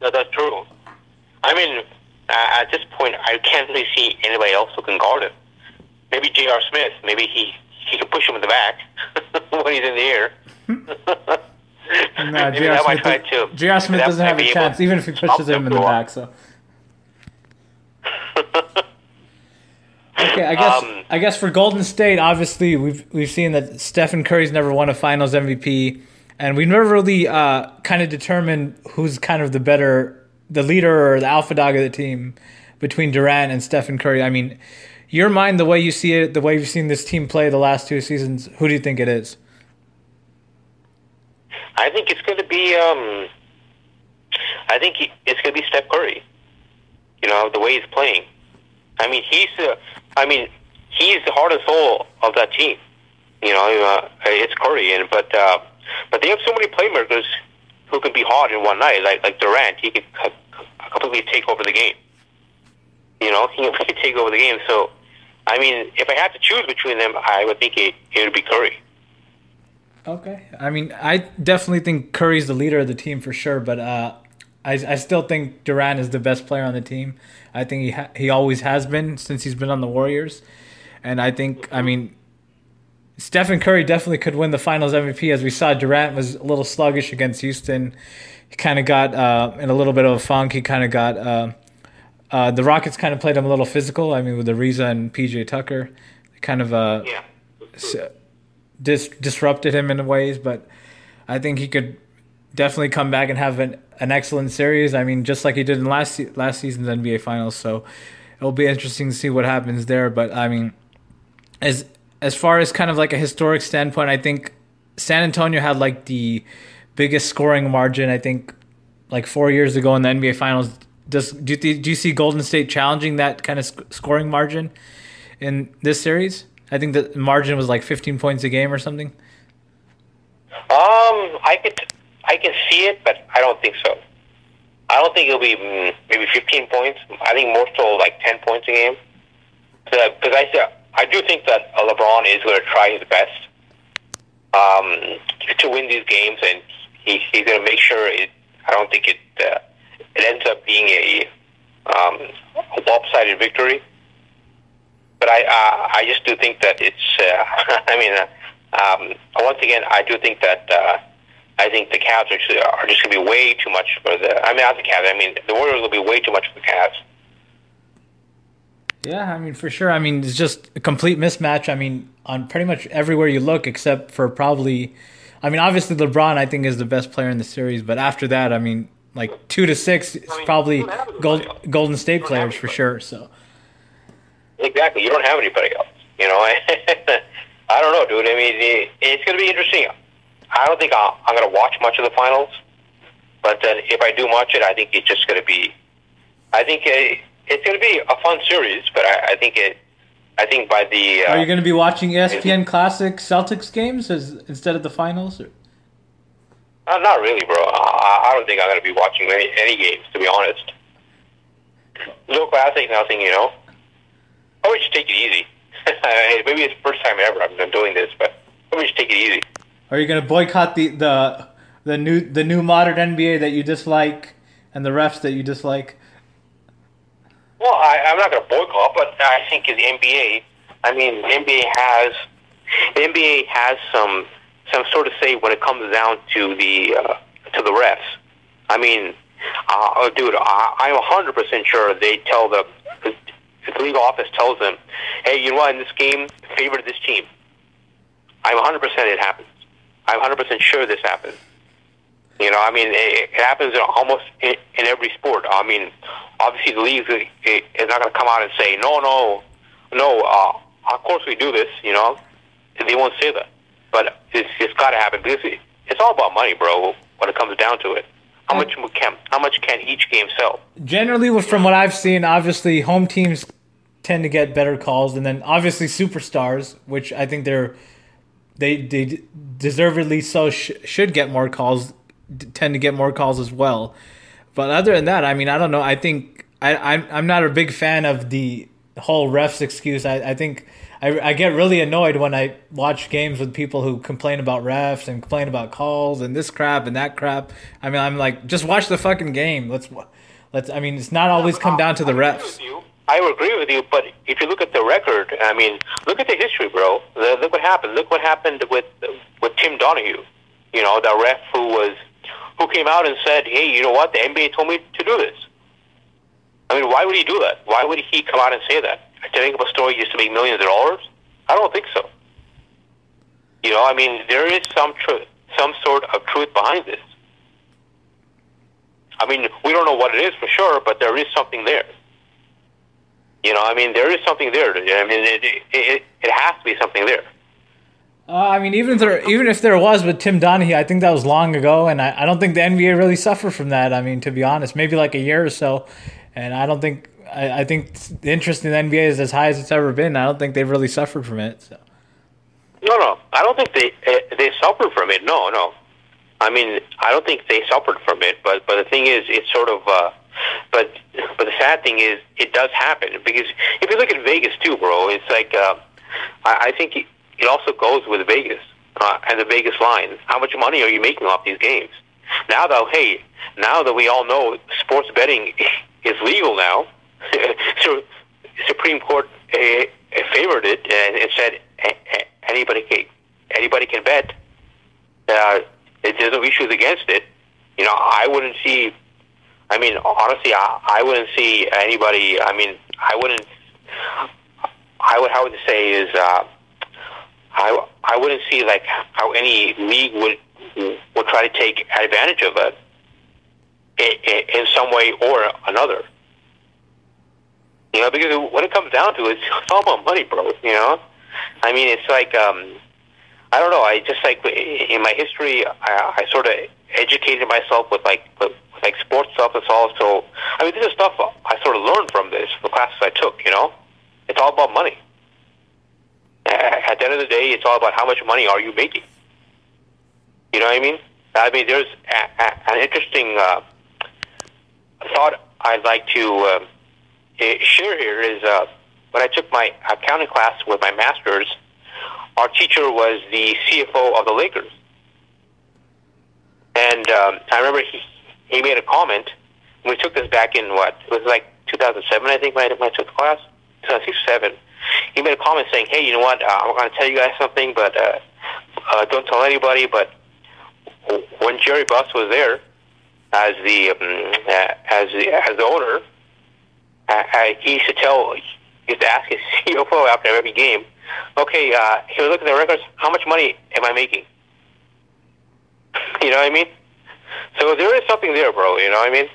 S2: no, that's true. I mean, uh, at this point, I can't really see anybody else who can guard him. Maybe J.R. Smith. Maybe he he can push him in the back [laughs] when he's in the air.
S1: no, [laughs] J.R. Smith, J.R. Smith doesn't have a chance, even if he pushes him in the back. So. [laughs] okay, I guess um, I guess for Golden State, obviously we've we've seen that Stephen Curry's never won a Finals MVP, and we've never really uh, kind of determined who's kind of the better, the leader or the alpha dog of the team between Durant and Stephen Curry. I mean, your mind, the way you see it, the way you've seen this team play the last two seasons, who do you think it is?
S2: I think it's going to be. Um, I think it's going to be Steph Curry. You know the way he's playing. I mean, he's. Uh, I mean, he's the heart and soul of that team. You know, uh, it's Curry, and but uh, but they have so many playmakers who can be hot in one night. Like like Durant, he could completely take over the game. You know, he can [laughs] take over the game. So, I mean, if I had to choose between them, I would think it, it would be Curry.
S1: Okay, I mean, I definitely think Curry's the leader of the team for sure, but uh, I I still think Durant is the best player on the team. I think he ha- he always has been since he's been on the Warriors, and I think I mean. Stephen Curry definitely could win the Finals MVP, as we saw. Durant was a little sluggish against Houston. He kind of got uh, in a little bit of a funk. He kind of got uh, uh, the Rockets kind of played him a little physical. I mean, with Ariza and PJ Tucker, kind of uh, yeah. dis- disrupted him in ways. But I think he could definitely come back and have an, an excellent series. I mean, just like he did in last last season's NBA Finals. So it'll be interesting to see what happens there. But I mean, as as far as kind of like a historic standpoint, I think San Antonio had like the biggest scoring margin. I think like four years ago in the NBA Finals. Does do you, do you see Golden State challenging that kind of sc- scoring margin in this series? I think the margin was like 15 points a game or something.
S2: Um, I could, I can see it, but I don't think so. I don't think it'll be mm, maybe 15 points. I think more so like 10 points a game. Because I, I do think that LeBron is going to try his best um, to win these games, and he, he's going to make sure it. I don't think it uh, it ends up being a, um, a lopsided victory. But I uh, I just do think that it's. Uh, [laughs] I mean, uh, um, once again, I do think that. Uh, I think the Cavs are, are just going to be way too much for the. I mean, not the Cavs. I mean, the Warriors will be way too much for the Cavs.
S1: Yeah, I mean, for sure. I mean, it's just a complete mismatch. I mean, on pretty much everywhere you look, except for probably. I mean, obviously LeBron, I think, is the best player in the series. But after that, I mean, like two to six, it's probably Gold, Golden State players for sure. So.
S2: Exactly, you don't have anybody else. You know, [laughs] I don't know, dude. I mean, it's going to be interesting. I don't think i am going to watch much of the finals, but then if I do watch it, I think it's just going to be. I think it, it's going to be a fun series, but I, I think it. I think by the.
S1: Uh, Are you going to be watching ESPN Classic Celtics games as instead of the finals? Or?
S2: Uh, not really, bro. I, I don't think I'm going to be watching any, any games, to be honest. No classic, nothing, you know. I would just take it easy. [laughs] Maybe it's the first time ever I'm doing this, but I would just take it easy.
S1: Are you going to boycott the, the the new the new modern NBA that you dislike and the refs that you dislike?
S2: Well, I, I'm not going to boycott, but I think in the NBA. I mean, NBA has the NBA has some some sort of say when it comes down to the uh, to the refs. I mean, uh, dude, I, I'm 100 percent sure they tell the the league office tells them, "Hey, you know what? In this game, favor this team." I'm 100 percent it happens. I'm 100 percent sure this happens. You know, I mean, it, it happens in almost in, in every sport. I mean, obviously the league is not going to come out and say, "No, no, no." Uh, of course we do this. You know, they won't say that, but it's, it's got to happen because it's all about money, bro. When it comes down to it. How much can how much can each game sell?
S1: Generally, from what I've seen, obviously home teams tend to get better calls, and then obviously superstars, which I think they're they they deservedly so sh- should get more calls, tend to get more calls as well. But other than that, I mean, I don't know. I think I I'm I'm not a big fan of the whole refs excuse. I I think I, I get really annoyed when I watch games with people who complain about refs and complain about calls and this crap and that crap. I mean, I'm like, just watch the fucking game. Let's let's. I mean, it's not always come down to the refs.
S2: I agree with you, but if you look at the record, I mean, look at the history, bro. Look what happened. Look what happened with with Tim Donaghy. You know, the ref who was who came out and said, "Hey, you know what? The NBA told me to do this." I mean, why would he do that? Why would he come out and say that? to make up a story just to make millions of dollars? I don't think so. You know, I mean, there is some truth, some sort of truth behind this. I mean, we don't know what it is for sure, but there is something there. You know, I mean, there is something there. I mean, it it, it has to be something there.
S1: Uh, I mean, even if there even if there was with Tim Donaghy, I think that was long ago, and I, I don't think the NBA really suffered from that. I mean, to be honest, maybe like a year or so, and I don't think I, I think the interest in the NBA is as high as it's ever been. I don't think they've really suffered from it. So.
S2: No, no, I don't think they uh, they suffered from it. No, no. I mean, I don't think they suffered from it. But but the thing is, it's sort of. Uh, but but the sad thing is, it does happen because if you look at Vegas too, bro, it's like uh, I, I think it, also goes with Vegas uh, and the Vegas line. How much money are you making off these games? Now that hey, now that we all know sports betting [laughs] is legal now, [laughs] so Supreme Court uh, favored it and it said anybody can anybody can bet. Uh, there's no issues against it. You know, I wouldn't see. I mean, honestly, I, I wouldn't see anybody. I mean, I wouldn't. I would. How would say is. Uh, I I wouldn't see like how any league would would try to take advantage of it in, some way or another. You know, because when it comes down to it, [laughs] it's all about money, bro. You know, I mean, it's like um, I don't know. I just like in my history, I, I sort of educated myself with like with, like sports stuff. It's also, I mean, this is stuff I sort of learned from this, the classes I took. You know, it's all about money. At the end of the day, it's all about how much money are you making. You know what I mean? I mean, there's a, a, an interesting uh, thought I'd like to uh, share here is uh, when I took my accounting class with my master's, our teacher was the CFO of the Lakers. And um, I remember he, he made a comment. We took this back in what? It was like 2007, I think, when I, took the class. 2006 7. He made a comment saying, hey, you know what? Uh, I'm going to tell you guys something, but uh, uh, don't tell anybody. But when Jerry Buss was there as the um, uh, as the as the owner, uh, uh he used to tell, he used to ask his [laughs] CFO after every game, okay, uh, he would look at the records, how much money am I making? [laughs] you know what I mean? So there is something there, bro. You know what I mean?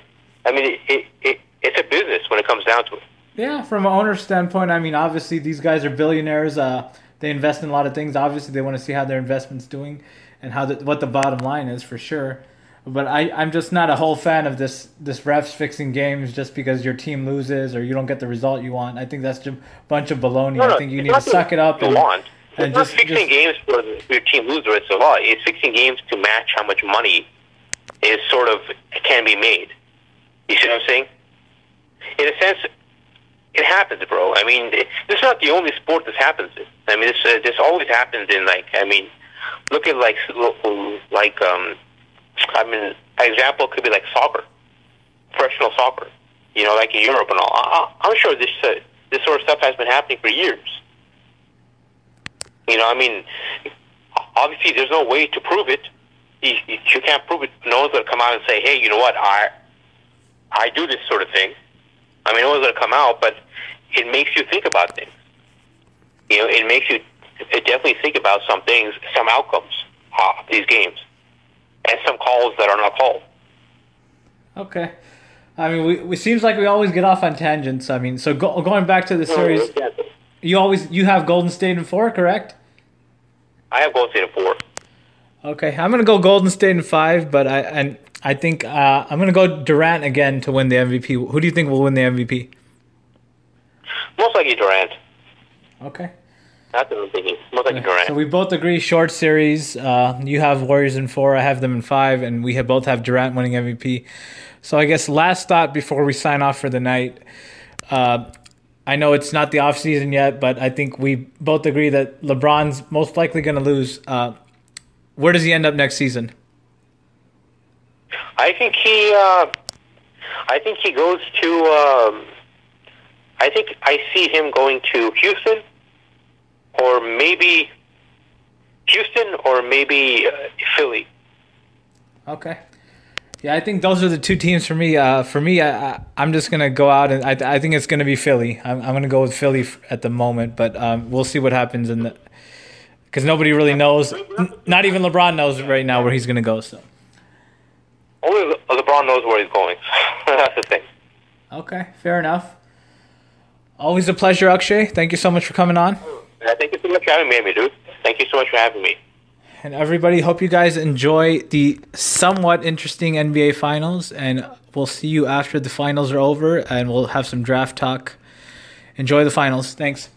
S2: I mean, it, it, it it's a business when it comes down to it.
S1: Yeah, from an owner standpoint, I mean, obviously these guys are billionaires. Uh, they invest in a lot of things. Obviously, they want to see how their investment's doing and how the, what the bottom line is for sure. But I, I'm just not a whole fan of this this refs fixing games just because your team loses or you don't get the result you want. I think that's just a bunch of baloney.
S2: No, no,
S1: I think you need to suck it up and,
S2: want.
S1: and
S2: it's
S1: just,
S2: not fixing
S1: just
S2: games for your team loser. It's a lot. It's fixing games to match how much money is sort of can be made. You see what I'm saying? In a sense, it happens, bro. I mean, it, this is not the only sport this happens in. I mean, this uh, this always happens in like. I mean, look at like like um. I mean, an example could be like soccer, professional soccer. You know, like in Europe and all. I, I'm sure this uh, this sort of stuff has been happening for years. You know, I mean, obviously there's no way to prove it. You, you can't prove it. No one's to come out and say, "Hey, you know what? I I do this sort of thing." I mean, no one's going to come out, but it makes you think about things. You know, it makes you it definitely think about some things, some outcomes of these games, and some calls that are not called.
S1: Okay. I mean, we, we seems like we always get off on tangents. I mean, so go, going back to the series, you always you have Golden State in four, correct?
S2: I have Golden State in four.
S1: Okay, I'm gonna go Golden State in five, but I and I think uh, I'm gonna go Durant again to win the MVP. Who do you think will win the MVP?
S2: Most likely Durant.
S1: Okay.
S2: That's what I'm thinking. Most likely Durant.
S1: So we both agree short series. Uh, you have Warriors in four. I have them in five, and we have both have Durant winning MVP. So I guess last thought before we sign off for the night. Uh, I know it's not the off season yet, but I think we both agree that LeBron's most likely going to lose. Uh, where does he end up next season?
S2: I think he. Uh, I think he goes to. Um, I think I see him going to Houston, or maybe Houston, or maybe uh, Philly.
S1: Okay. Yeah, I think those are the two teams for me. Uh, for me, I, am just gonna go out and I, I think it's gonna be Philly. I'm, I'm gonna go with Philly at the moment, but um, we'll see what happens in the because nobody really knows. Not even LeBron knows right now where he's gonna go. So
S2: only LeBron knows where he's going. [laughs] That's the thing.
S1: Okay, fair enough. Always a pleasure, Akshay. Thank you so much for coming on.
S2: Uh, thank you so much for having me, dude. Thank you so much for having me.
S1: And everybody, hope you guys enjoy the somewhat interesting NBA finals. And we'll see you after the finals are over and we'll have some draft talk. Enjoy the finals. Thanks.